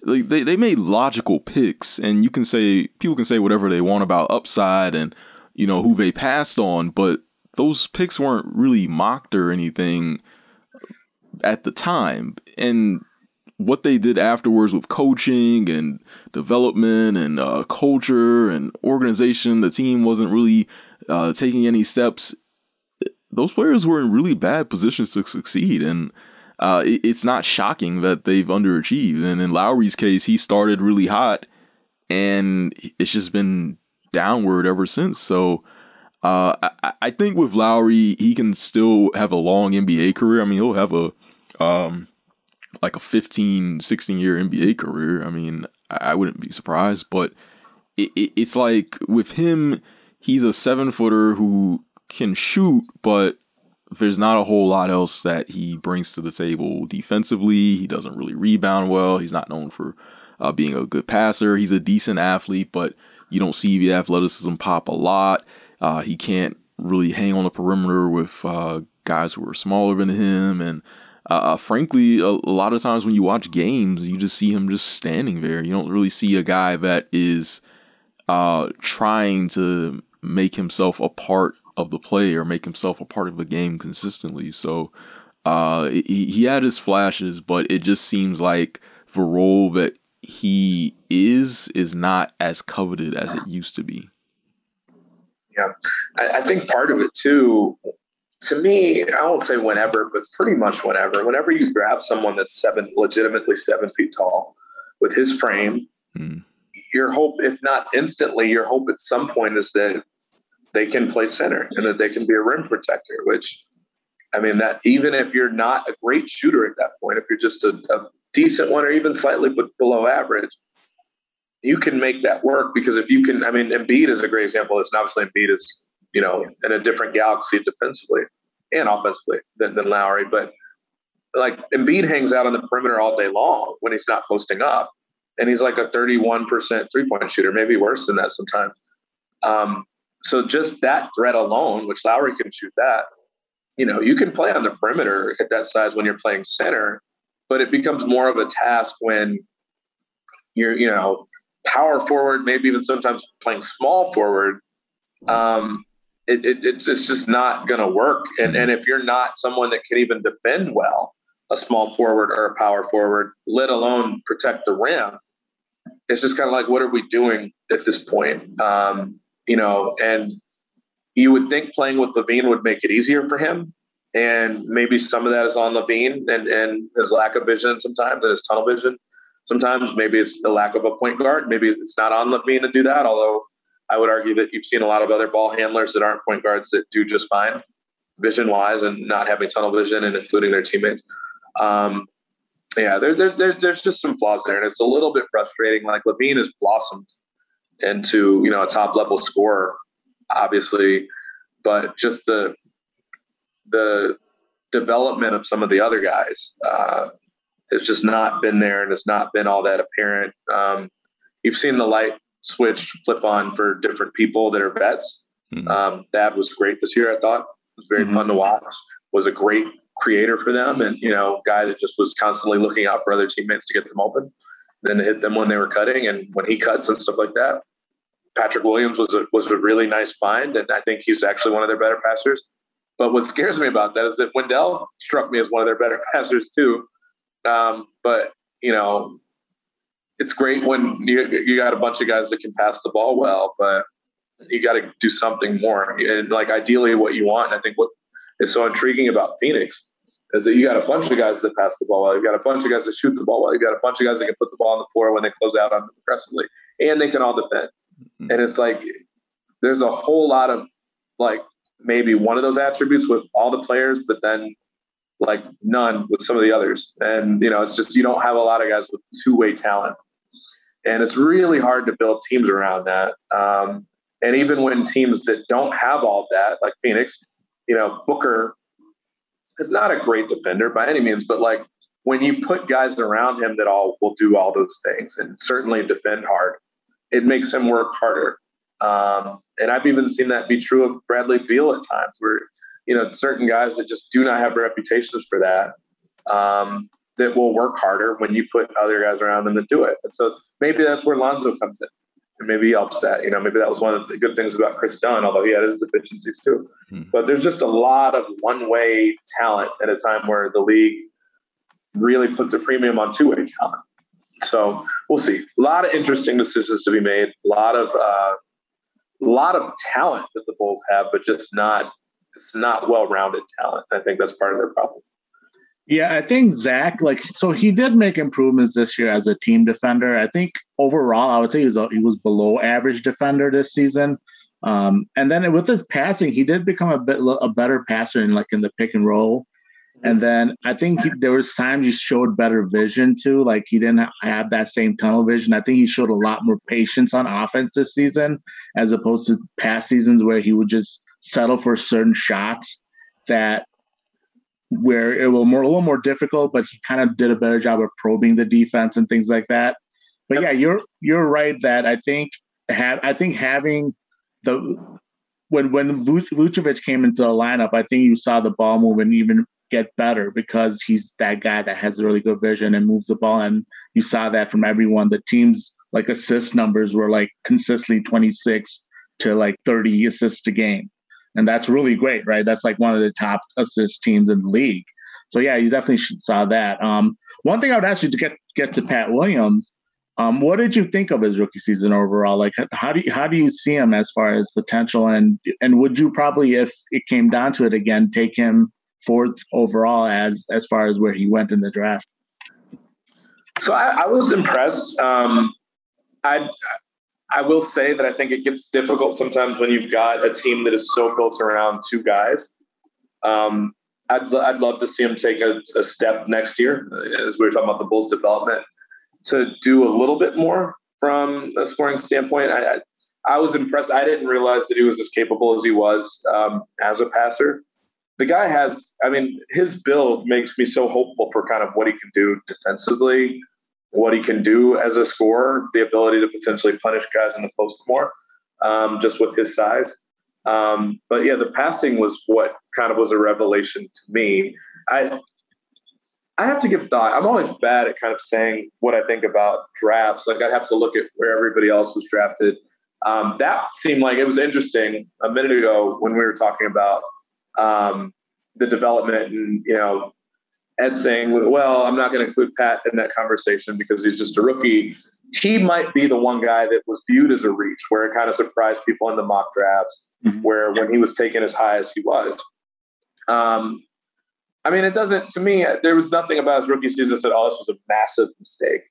like they, they made logical picks and you can say people can say whatever they want about upside and you know who they passed on but those picks weren't really mocked or anything at the time. And what they did afterwards with coaching and development and uh, culture and organization, the team wasn't really uh, taking any steps. Those players were in really bad positions to succeed, and uh, it, it's not shocking that they've underachieved. And in Lauri's case, he started really hot, and it's just been downward ever since. So. Uh, I, I think with Lauri, he can still have a long NBA career. I mean, he'll have a um, like a 15, 16 year NBA career. I mean, I wouldn't be surprised, but it, it, it's like with him, he's a seven footer who can shoot, but there's not a whole lot else that he brings to the table defensively. He doesn't really rebound well. He's not known for uh, being a good passer. He's a decent athlete, but you don't see the athleticism pop a lot. Uh, he can't really hang on the perimeter with uh, guys who are smaller than him, and uh, uh, frankly, a, a, lot of times when you watch games, you just see him just standing there. You don't really see a guy that is uh, trying to make himself a part of the play or make himself a part of the game consistently. So uh, he, he had his flashes, but it just seems like the role that he is is not as coveted as it used to be. Yeah, I, I think part of it too to me, I won't say whenever, but pretty much whenever. Whenever you grab someone that's seven, legitimately seven feet tall, with his frame, mm. your hope, if not instantly, your hope at some point is that they can play center and that they can be a rim protector. Which, I mean, that even if you're not a great shooter at that point, if you're just a, a decent one or even slightly below average, you can make that work because if you can, I mean, Embiid is a great example. It's obviously Embiid is you know, in a different galaxy defensively and offensively than, than Lauri. But like Embiid hangs out on the perimeter all day long when he's not posting up. And he's like a 31% three point shooter, maybe worse than that sometimes. Um, so just that threat alone, which Lauri can shoot that, you know, you can play on the perimeter at that size when you're playing center, but it becomes more of a task when you're, you know, power forward, maybe even sometimes playing small forward. Um, it, it, it's, it's just not going to work. And, and if you're not someone that can even defend well, a small forward or a power forward, let alone protect the rim, it's just kind of like, what are we doing at this point? Um, you know, and you would think playing with LaVine would make it easier for him. And maybe some of that is on LaVine and, and his lack of vision sometimes and his tunnel vision. Sometimes maybe it's the lack of a point guard. Maybe it's not on LaVine to do that, although I would argue that you've seen a lot of other ball handlers that aren't point guards that do just fine, vision wise, and not having tunnel vision and including their teammates. Um, yeah, there, there, there, there's just some flaws there, and it's a little bit frustrating. Like LaVine has blossomed into you know a top level scorer, obviously, but just the the development of some of the other guys uh, has just not been there, and it's not been all that apparent. Um, you've seen the light switch flip on for different people that are vets. Mm-hmm. Um, Thad was great this year. I thought it was very mm-hmm. fun to watch. Was a great creator for them, and you know, guy that just was constantly looking out for other teammates to get them open, then to hit them when they were cutting, and when he cuts and stuff like that. Patrick Williams was a, was a really nice find, and I think he's actually one of their better passers. But what scares me about that is that Wendell struck me as one of their better passers too. Um, but you know, it's great when you, you got a bunch of guys that can pass the ball well, but you got to do something more. And like ideally, what you want, and I think what is so intriguing about Phoenix is that you got a bunch of guys that pass the ball well. You got a bunch of guys that shoot the ball well. You got a bunch of guys that can put the ball on the floor when they close out on aggressively, and they can all defend. Mm-hmm. And it's like there's a whole lot of like maybe one of those attributes with all the players, but then like none with some of the others. And you know, it's just you don't have a lot of guys with two way talent, and it's really hard to build teams around that. Um, and even when teams that don't have all that, like Phoenix, you know, Booker is not a great defender by any means, but like when you put guys around him that all will do all those things and certainly defend hard, it makes him work harder. Um, and I've even seen that be true of Bradley Beal at times, where you know, certain guys that just do not have reputations for that, um, that will work harder when you put other guys around them to do it. And so maybe that's where Lonzo comes in. And maybe he helps that. You know, maybe that was one of the good things about Kris Dunn, although he had his deficiencies too. Hmm. But there's just a lot of one way talent at a time where the league really puts a premium on two way talent. So we'll see. A lot of interesting decisions to be made. A lot of uh, a lot of talent that the Bulls have, but just not it's not well rounded talent. I think that's part of their problem. Yeah, I think Zach, like, so he did make improvements this year as a team defender. I think overall, I would say he was he was below average defender this season. Um, and then with his passing, he did become a bit a better passer in like in the pick and roll. And then I think he, there was times he showed better vision too. Like he didn't have that same tunnel vision. I think he showed a lot more patience on offense this season, as opposed to past seasons where he would just settle for certain shots that where it will more a little more difficult, but he kind of did a better job of probing the defense and things like that. But yeah, you're you're right that I think have I think having the when when Vucevic came into the lineup, I think you saw the ball movement even get better because he's that guy that has a really good vision and moves the ball. And you saw that from everyone. The team's like assist numbers were like consistently 26 to like 30 assists a game. And that's really great, right? That's like one of the top assist teams in the league. So yeah, you definitely saw that. Um, one thing I would ask you to get get to Pat Williams. Um, what did you think of his rookie season overall? Like, how do you, how do you see him as far as potential? And and would you probably, if it came down to it again, take him fourth overall as as far as where he went in the draft? So I, I was impressed. Um, I I will say that I think it gets difficult sometimes when you've got a team that is so built around two guys. Um, I'd, I'd love to see him take a, a, step next year, as we were talking about the Bulls' development, to do a little bit more from a scoring standpoint. I, I, I was impressed. I didn't realize that he was as capable as he was um, as a passer. The guy has, I mean, his build makes me so hopeful for kind of what he can do defensively, what he can do as a scorer, the ability to potentially punish guys in the post more, um, just with his size. Um, but yeah, the passing was what kind of was a revelation to me. I I have to give thought. I'm always bad at kind of saying what I think about drafts. Like I'd have to look at where everybody else was drafted. Um, that seemed like it was interesting a minute ago when we were talking about um, the development and you know Ed saying, well, I'm not going to include Pat in that conversation because he's just a rookie. He might be the one guy that was viewed as a reach, where it kind of surprised people in the mock drafts, mm-hmm. where when he was taken as high as he was. Um, I mean, it doesn't, to me, there was nothing about his rookie season that said, oh, this was a massive mistake.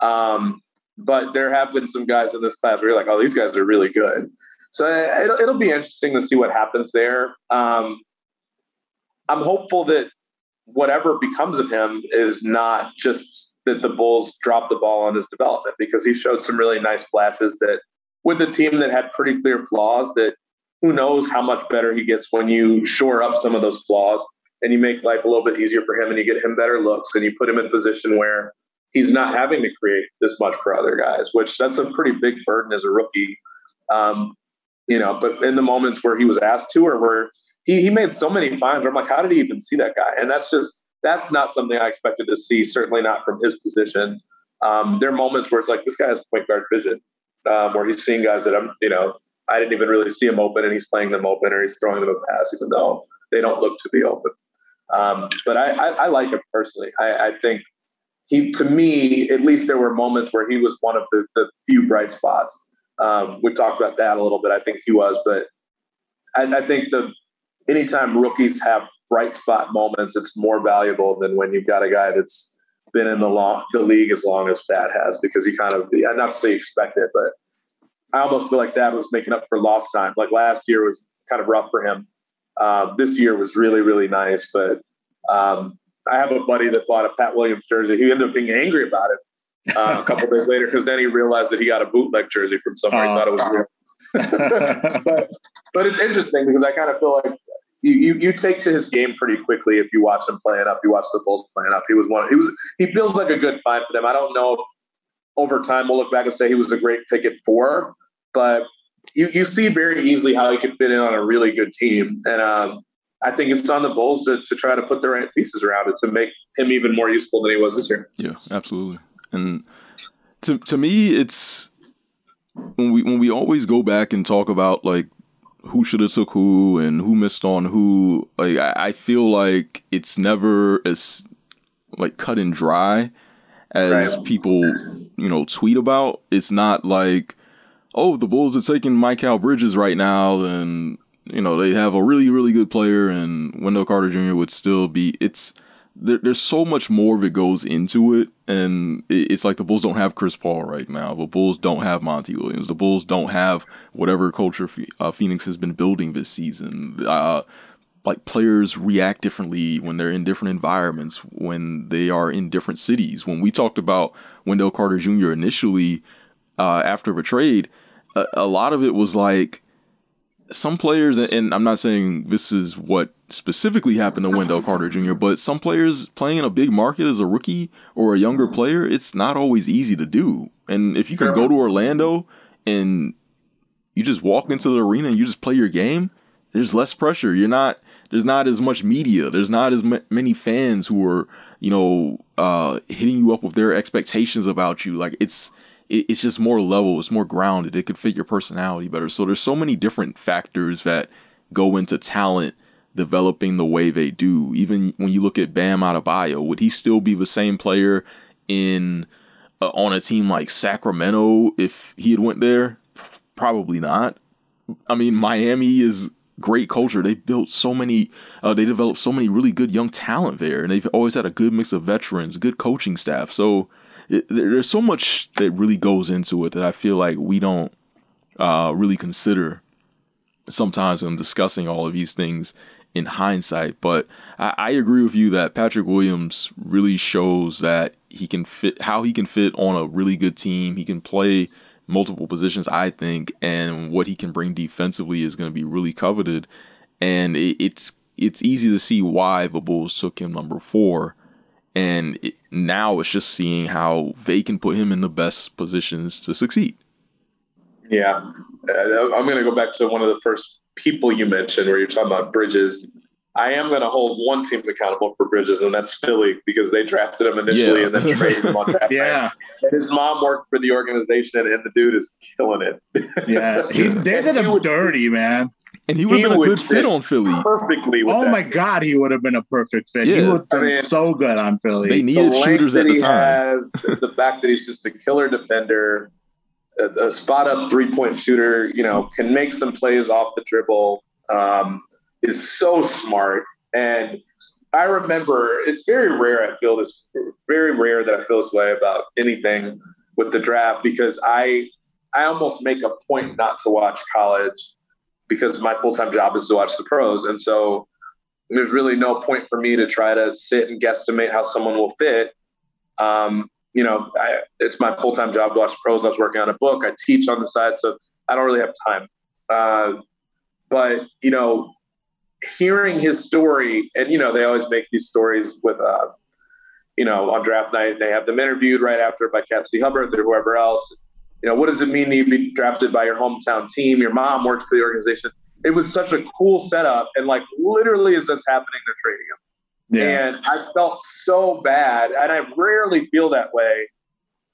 Um, but there have been some guys in this class where you're like, oh, these guys are really good. So it'll, it'll be interesting to see what happens there. Um, I'm hopeful that whatever becomes of him is not just that the Bulls drop the ball on his development because he showed some really nice flashes that with a team that had pretty clear flaws that who knows how much better he gets when you shore up some of those flaws and you make life a little bit easier for him and you get him better looks and you put him in a position where he's not having to create this much for other guys, which that's a pretty big burden as a rookie. Um, you know, but in the moments where he was asked to or where he, he made so many finds I'm like, how did he even see that guy? And that's just, that's not something I expected to see, certainly not from his position. Um, there are moments where it's like, this guy has point guard vision, um, where he's seeing guys that I'm, you know, I didn't even really see him open and he's playing them open or he's throwing them a pass, even though they don't look to be open. Um, but I, I, I, like him personally. I, I, think he, to me, at least there were moments where he was one of the, the few bright spots. Um, we talked about that a little bit. I think he was, but I, I think the anytime rookies have bright spot moments, it's more valuable than when you've got a guy that's been in the long, the league as long as that has, because he kind of, I'm not to say expect it, but I almost feel like that was making up for lost time. Like last year was kind of rough for him. Um, this year was really, really nice. But um, I have a buddy that bought a Pat Williams jersey. He ended up being angry about it uh, a couple days later because then he realized that he got a bootleg jersey from somewhere. He thought it was real. but, but it's interesting because I kind of feel like you, you, you take to his game pretty quickly if you watch him playing up. You watch the Bulls playing up. He was one. He was. He feels like a good find for them. I don't know. If over time, we'll look back and say he was a great pick at four, but you you see very easily how he could fit in on a really good team, and um, I think it's on the Bulls to, to try to put the right pieces around it to make him even more useful than he was this year. Yeah, absolutely. And to to me, it's when we when we always go back and talk about like who should have took who and who missed on who. Like I, I feel like it's never as like cut and dry as right. people you know tweet about. It's not like oh the Bulls are taking Mikal Bridges right now and you know they have a really really good player and Wendell Carter Jr. would still be it's there, there's so much more that goes into it, and it's like the Bulls don't have Chris Paul right now. The Bulls don't have Monty Williams. The Bulls don't have whatever culture uh, Phoenix has been building this season. Uh, like players react differently when they're in different environments, when they are in different cities. When we talked about Wendell Carter Jr. initially uh, after the trade, a, a lot of it was like some players, and I'm not saying this is what specifically happened to Wendell Carter Jr., but some players playing in a big market as a rookie or a younger player, it's not always easy to do. And if you can go to Orlando and you just walk into the arena and you just play your game, there's less pressure. You're not, there's not as much media. There's not as many fans who are, you know, uh, hitting you up with their expectations about you. Like it's, it's just more level, it's more grounded. It could fit your personality better. So there's so many different factors that go into talent developing the way they do. Even when you look at Bam Adebayo, would he still be the same player in uh, on a team like Sacramento if he had went there? Probably not. I mean, Miami is great culture. They built so many, uh, they developed so many really good young talent there, and they've always had a good mix of veterans, good coaching staff. So there's so much that really goes into it that I feel like we don't uh, really consider sometimes when discussing all of these things in hindsight. But I, I, agree with you that Patrick Williams really shows that he can fit how he can fit on a really good team. He can play multiple positions, I think, and what he can bring defensively is going to be really coveted. And it, it's it's easy to see why the Bulls took him number four and it, now it's just seeing how they can put him in the best positions to succeed. Yeah, uh, I'm going to go back to one of the first people you mentioned where you're talking about Bridges. I am going to hold one team accountable for Bridges, and that's Philly because they drafted him initially yeah. and then traded him on draft Yeah, and his mom worked for the organization, and the dude is killing it. yeah, he's, they did him dirty, man. And he would have been a good fit on Philly. Perfectly. oh my team. God, he would have been a perfect fit. Yeah. He would have been I mean, so good on Philly. They needed the shooters at the time. Has, the fact that he's just a killer defender, a, a spot up three point shooter, you know, can make some plays off the dribble, um, is so smart. And I remember it's very rare. I feel this very rare that I feel this way about anything with the draft because I I almost make a point not to watch college because my full time job is to watch the pros. And so there's really no point for me to try to sit and guesstimate how someone will fit. Um, you know, I, it's my full time job to watch the pros. I was working on a book. I teach on the side, so I don't really have time. Uh, but you know, hearing his story, and you know, they always make these stories with, uh, you know, on draft night. They have them interviewed right after by Cassie Hubbarth or whoever else you know, what does it mean to be drafted by your hometown team? Your mom works for the organization. It was such a cool setup. And like literally as that's happening, they're trading him. Yeah. And I felt so bad. And I rarely feel that way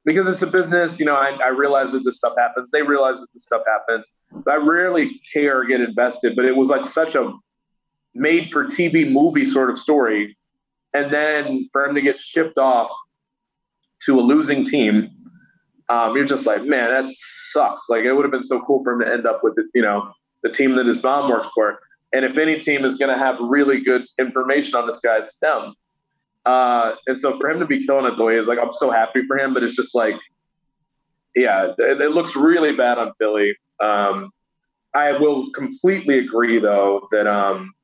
because it's a business. You know, I, I realize that this stuff happens. They realize that this stuff happens. But I rarely care get invested. But it was like such a made for TV movie sort of story. And then for him to get shipped off to a losing team um, you're just like, man, that sucks. Like it would have been so cool for him to end up with, the, you know, the team that his mom works for. And if any team is going to have really good information on this guy, it's them. Uh, and so for him to be killing it the way he's like, I'm so happy for him, but it's just like, yeah, it, it looks really bad on Philly. Um, I will completely agree though that um,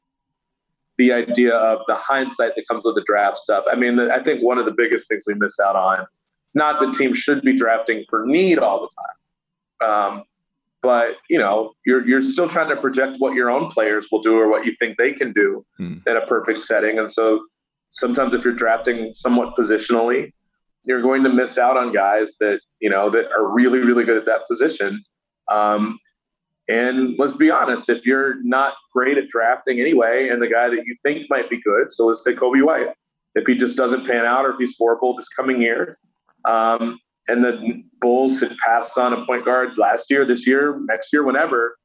the idea of the hindsight that comes with the draft stuff. I mean, I think one of the biggest things we miss out on not that teams should be drafting for need all the time. Um, but you know, you're you're still trying to project what your own players will do or what you think they can do hmm. in a perfect setting. And so sometimes if you're drafting somewhat positionally, you're going to miss out on guys that you know that are really really good at that position. Um, and let's be honest, if you're not great at drafting anyway, and the guy that you think might be good, so let's say Coby White, if he just doesn't pan out or if he's horrible this coming year, um, and the Bulls had passed on a point guard last year, this year, next year, whenever.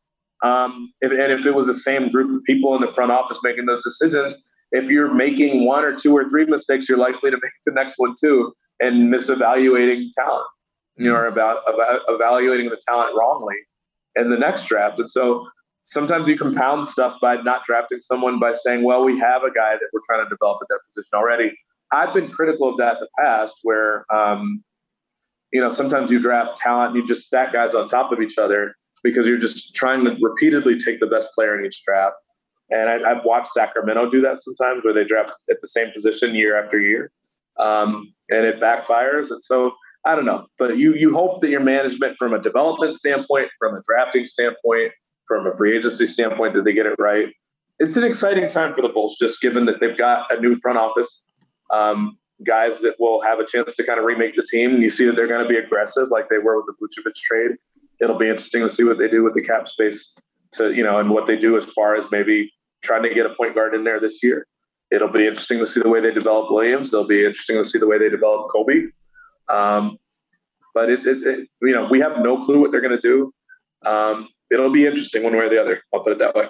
Um, and, and if it was the same group of people in the front office making those decisions, if you're making one or two or three mistakes, you're likely to make the next one too, and misevaluating talent, you know, about, about evaluating the talent wrongly in the next draft. And so sometimes you compound stuff by not drafting someone by saying, well, we have a guy that we're trying to develop at that position already. I've been critical of that in the past where, um, you know, sometimes you draft talent and you just stack guys on top of each other because you're just trying to repeatedly take the best player in each draft. And I, have watched Sacramento do that sometimes where they draft at the same position year after year. Um, and it backfires. And so I don't know, but you you hope that your management, from a development standpoint, from a drafting standpoint, from a free agency standpoint, that they get it right. It's an exciting time for the Bulls, just given that they've got a new front office, um, guys that will have a chance to kind of remake the team. You see that they're going to be aggressive, like they were with the Vucevic trade. It'll be interesting to see what they do with the cap space to you know, and what they do as far as maybe trying to get a point guard in there this year. It'll be interesting to see the way they develop Williams. It'll be interesting to see the way they develop Coby. Um, but it, it, it, you know, we have no clue what they're going to do. Um, it'll be interesting one way or the other. I'll put it that way.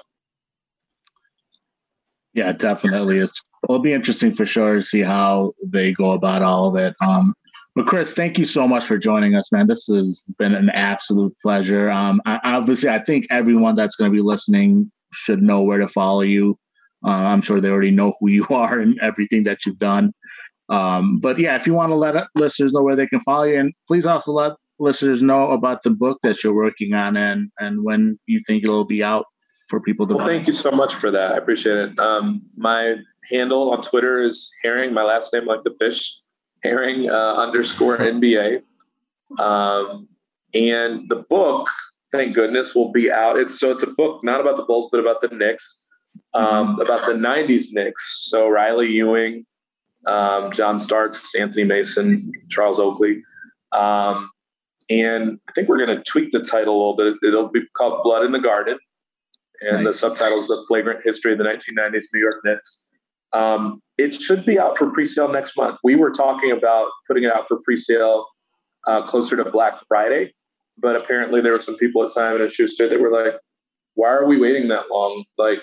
Yeah, definitely. It's, it'll be interesting for sure to see how they go about all of it. Um, but Chris, thank you so much for joining us, man. This has been an absolute pleasure. Um, I, obviously, I think everyone that's going to be listening should know where to follow you. Uh, I'm sure they already know who you are and everything that you've done. Um, but yeah, if you want to let listeners know where they can follow you, and please also let listeners know about the book that you're working on and and when you think it'll be out for people to. Well, buy. thank you so much for that. I appreciate it. Um, my handle on Twitter is Herring. My last name, like the fish, Herring uh, underscore NBA. Um, and the book, thank goodness, will be out. It's so it's a book not about the Bulls, but about the Knicks, um, mm-hmm. about the '90s Knicks. So Riley Ewing, um, John Starks, Anthony Mason, Charles Oakley. Um, and I think we're going to tweak the title a little bit. It'll be called Blood in the Garden. And nice. the subtitle is The Flagrant History of the 1990s New York Knicks. Um, it should be out for pre-sale next month. We were talking about putting it out for pre-sale uh, closer to Black Friday, but apparently there were some people at Simon and Schuster that were like, "Why are we waiting that long? Like,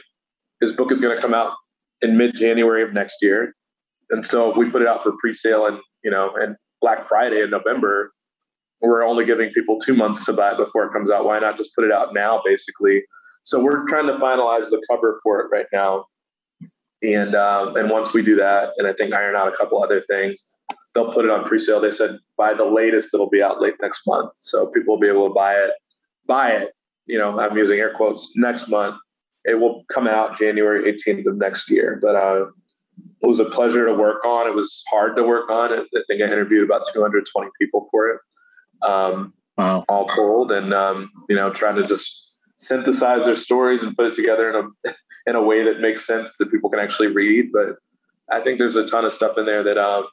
his book is going to come out in mid-January of next year. And so if we put it out for pre-sale and you know and Black Friday in November, we're only giving people two months to buy it before it comes out. Why not just put it out now, basically? So we're trying to finalize the cover for it right now. And um, and once we do that, and I think iron out a couple other things, they'll put it on pre-sale. They said by the latest it'll be out late next month, so people will be able to buy it. Buy it. You know, I'm using air quotes. Next month, it will come out January 18th of next year. But uh, it was a pleasure to work on. It was hard to work on. I think I interviewed about 220 people for it, um, wow. all told, and um, you know, trying to just synthesize their stories and put it together in a in a way that makes sense that people can actually read. But I think there's a ton of stuff in there that um,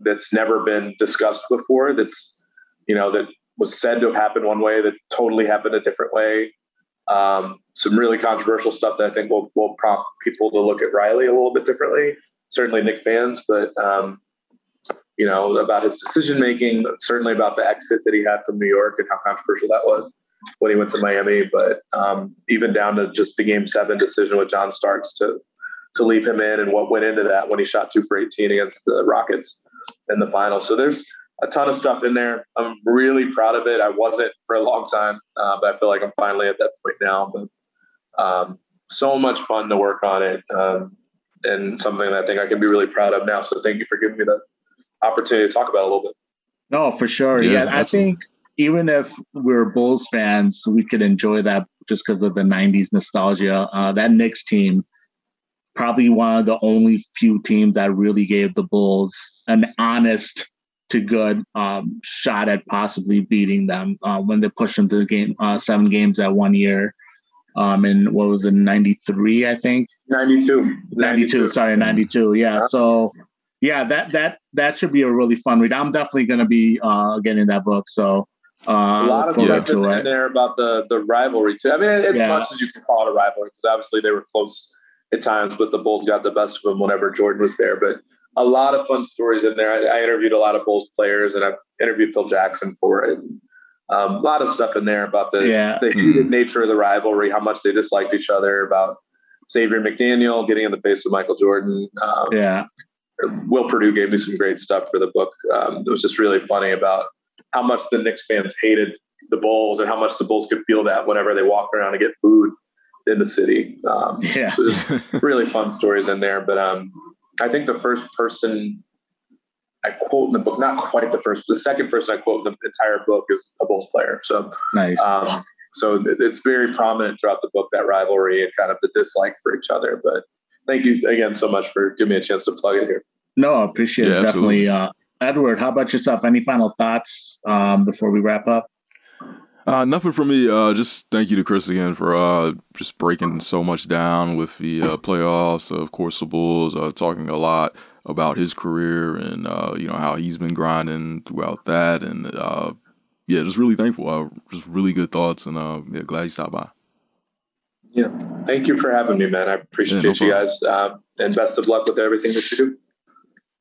that's never been discussed before. That's you know that was said to have happened one way that totally happened a different way. Um, some really controversial stuff that I think will, will prompt people to look at Riley a little bit differently. Certainly Knick fans, but um, you know about his decision making. Certainly about the exit that he had from New York and how controversial that was when he went to Miami. But um, even down to just the Game Seven decision with John Starks to to leave him in and what went into that when he shot two for 18 against the Rockets in the final. So there's a ton of stuff in there. I'm really proud of it. I wasn't for a long time, uh, but I feel like I'm finally at that point now. But um, so much fun to work on it, um, and something that I think I can be really proud of now. So thank you for giving me the opportunity to talk about it a little bit. No, for sure. Yeah, yeah I think even if we're Bulls fans, we could enjoy that just because of the '90s nostalgia. Uh, that Knicks team, probably one of the only few teams that really gave the Bulls an honest to good um, shot at possibly beating them uh, when they pushed them to the game uh, seven games that one year. Um, and what was it, 93, I think? 92. 92, 92. sorry, 92. Yeah. yeah. So, yeah, that that that should be a really fun read. I'm definitely going to be uh, getting that book. So, uh, a lot of stuff in, in, there about the the rivalry too. I mean, as yeah. much as you can call it a rivalry, because obviously they were close at times, but the Bulls got the best of them whenever Jordan was there. But a lot of fun stories in there. I, I interviewed a lot of Bulls players, and I've interviewed Phil Jackson for it. Um, a lot of stuff in there about the, yeah. the heated mm nature of the rivalry, how much they disliked each other, about Xavier McDaniel getting in the face of Michael Jordan. Um, yeah. Will Perdue gave me some great stuff for the book. Um, it was just really funny about how much the Knicks fans hated the Bulls and how much the Bulls could feel that whenever they walked around to get food in the city. Um, yeah. So really fun stories in there. But um, I think the first person I quote in the book, not quite the first, the second person I quote in the entire book is a Bulls player. So nice. Um, so it's very prominent throughout the book that rivalry and kind of the dislike for each other. But thank you again so much for giving me a chance to plug it here. No, I appreciate yeah, it. Definitely. Uh, Edward, how about yourself? Any final thoughts um, before we wrap up? Uh, nothing for me. Uh, just thank you to Chris again for uh, just breaking so much down with the uh, playoffs. Of course, the Bulls uh, talking a lot about his career and uh, you know how he's been grinding throughout that, and yeah, just really thankful. just really good thoughts, and yeah, glad you stopped by. Yeah, thank you for having me, man. I appreciate yeah, no you guys, and best of luck with everything that you do.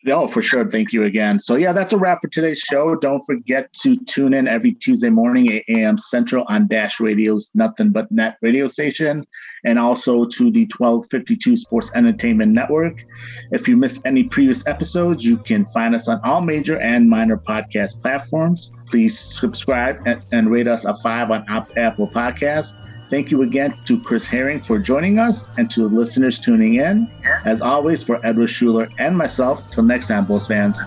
No, for sure. Thank you again. So, yeah, that's a wrap for today's show. Don't forget to tune in every Tuesday morning, 8 a.m. Central on Dash Radio's Nothing But Net radio station, and also to the 1252 Sports Entertainment Network. If you missed any previous episodes, you can find us on all major and minor podcast platforms. Please subscribe and, and rate us a five on Apple Podcasts. Thank you again to Chris Herring for joining us and to the listeners tuning in. As always, for Edward Schuler and myself, till next time, Bulls fans.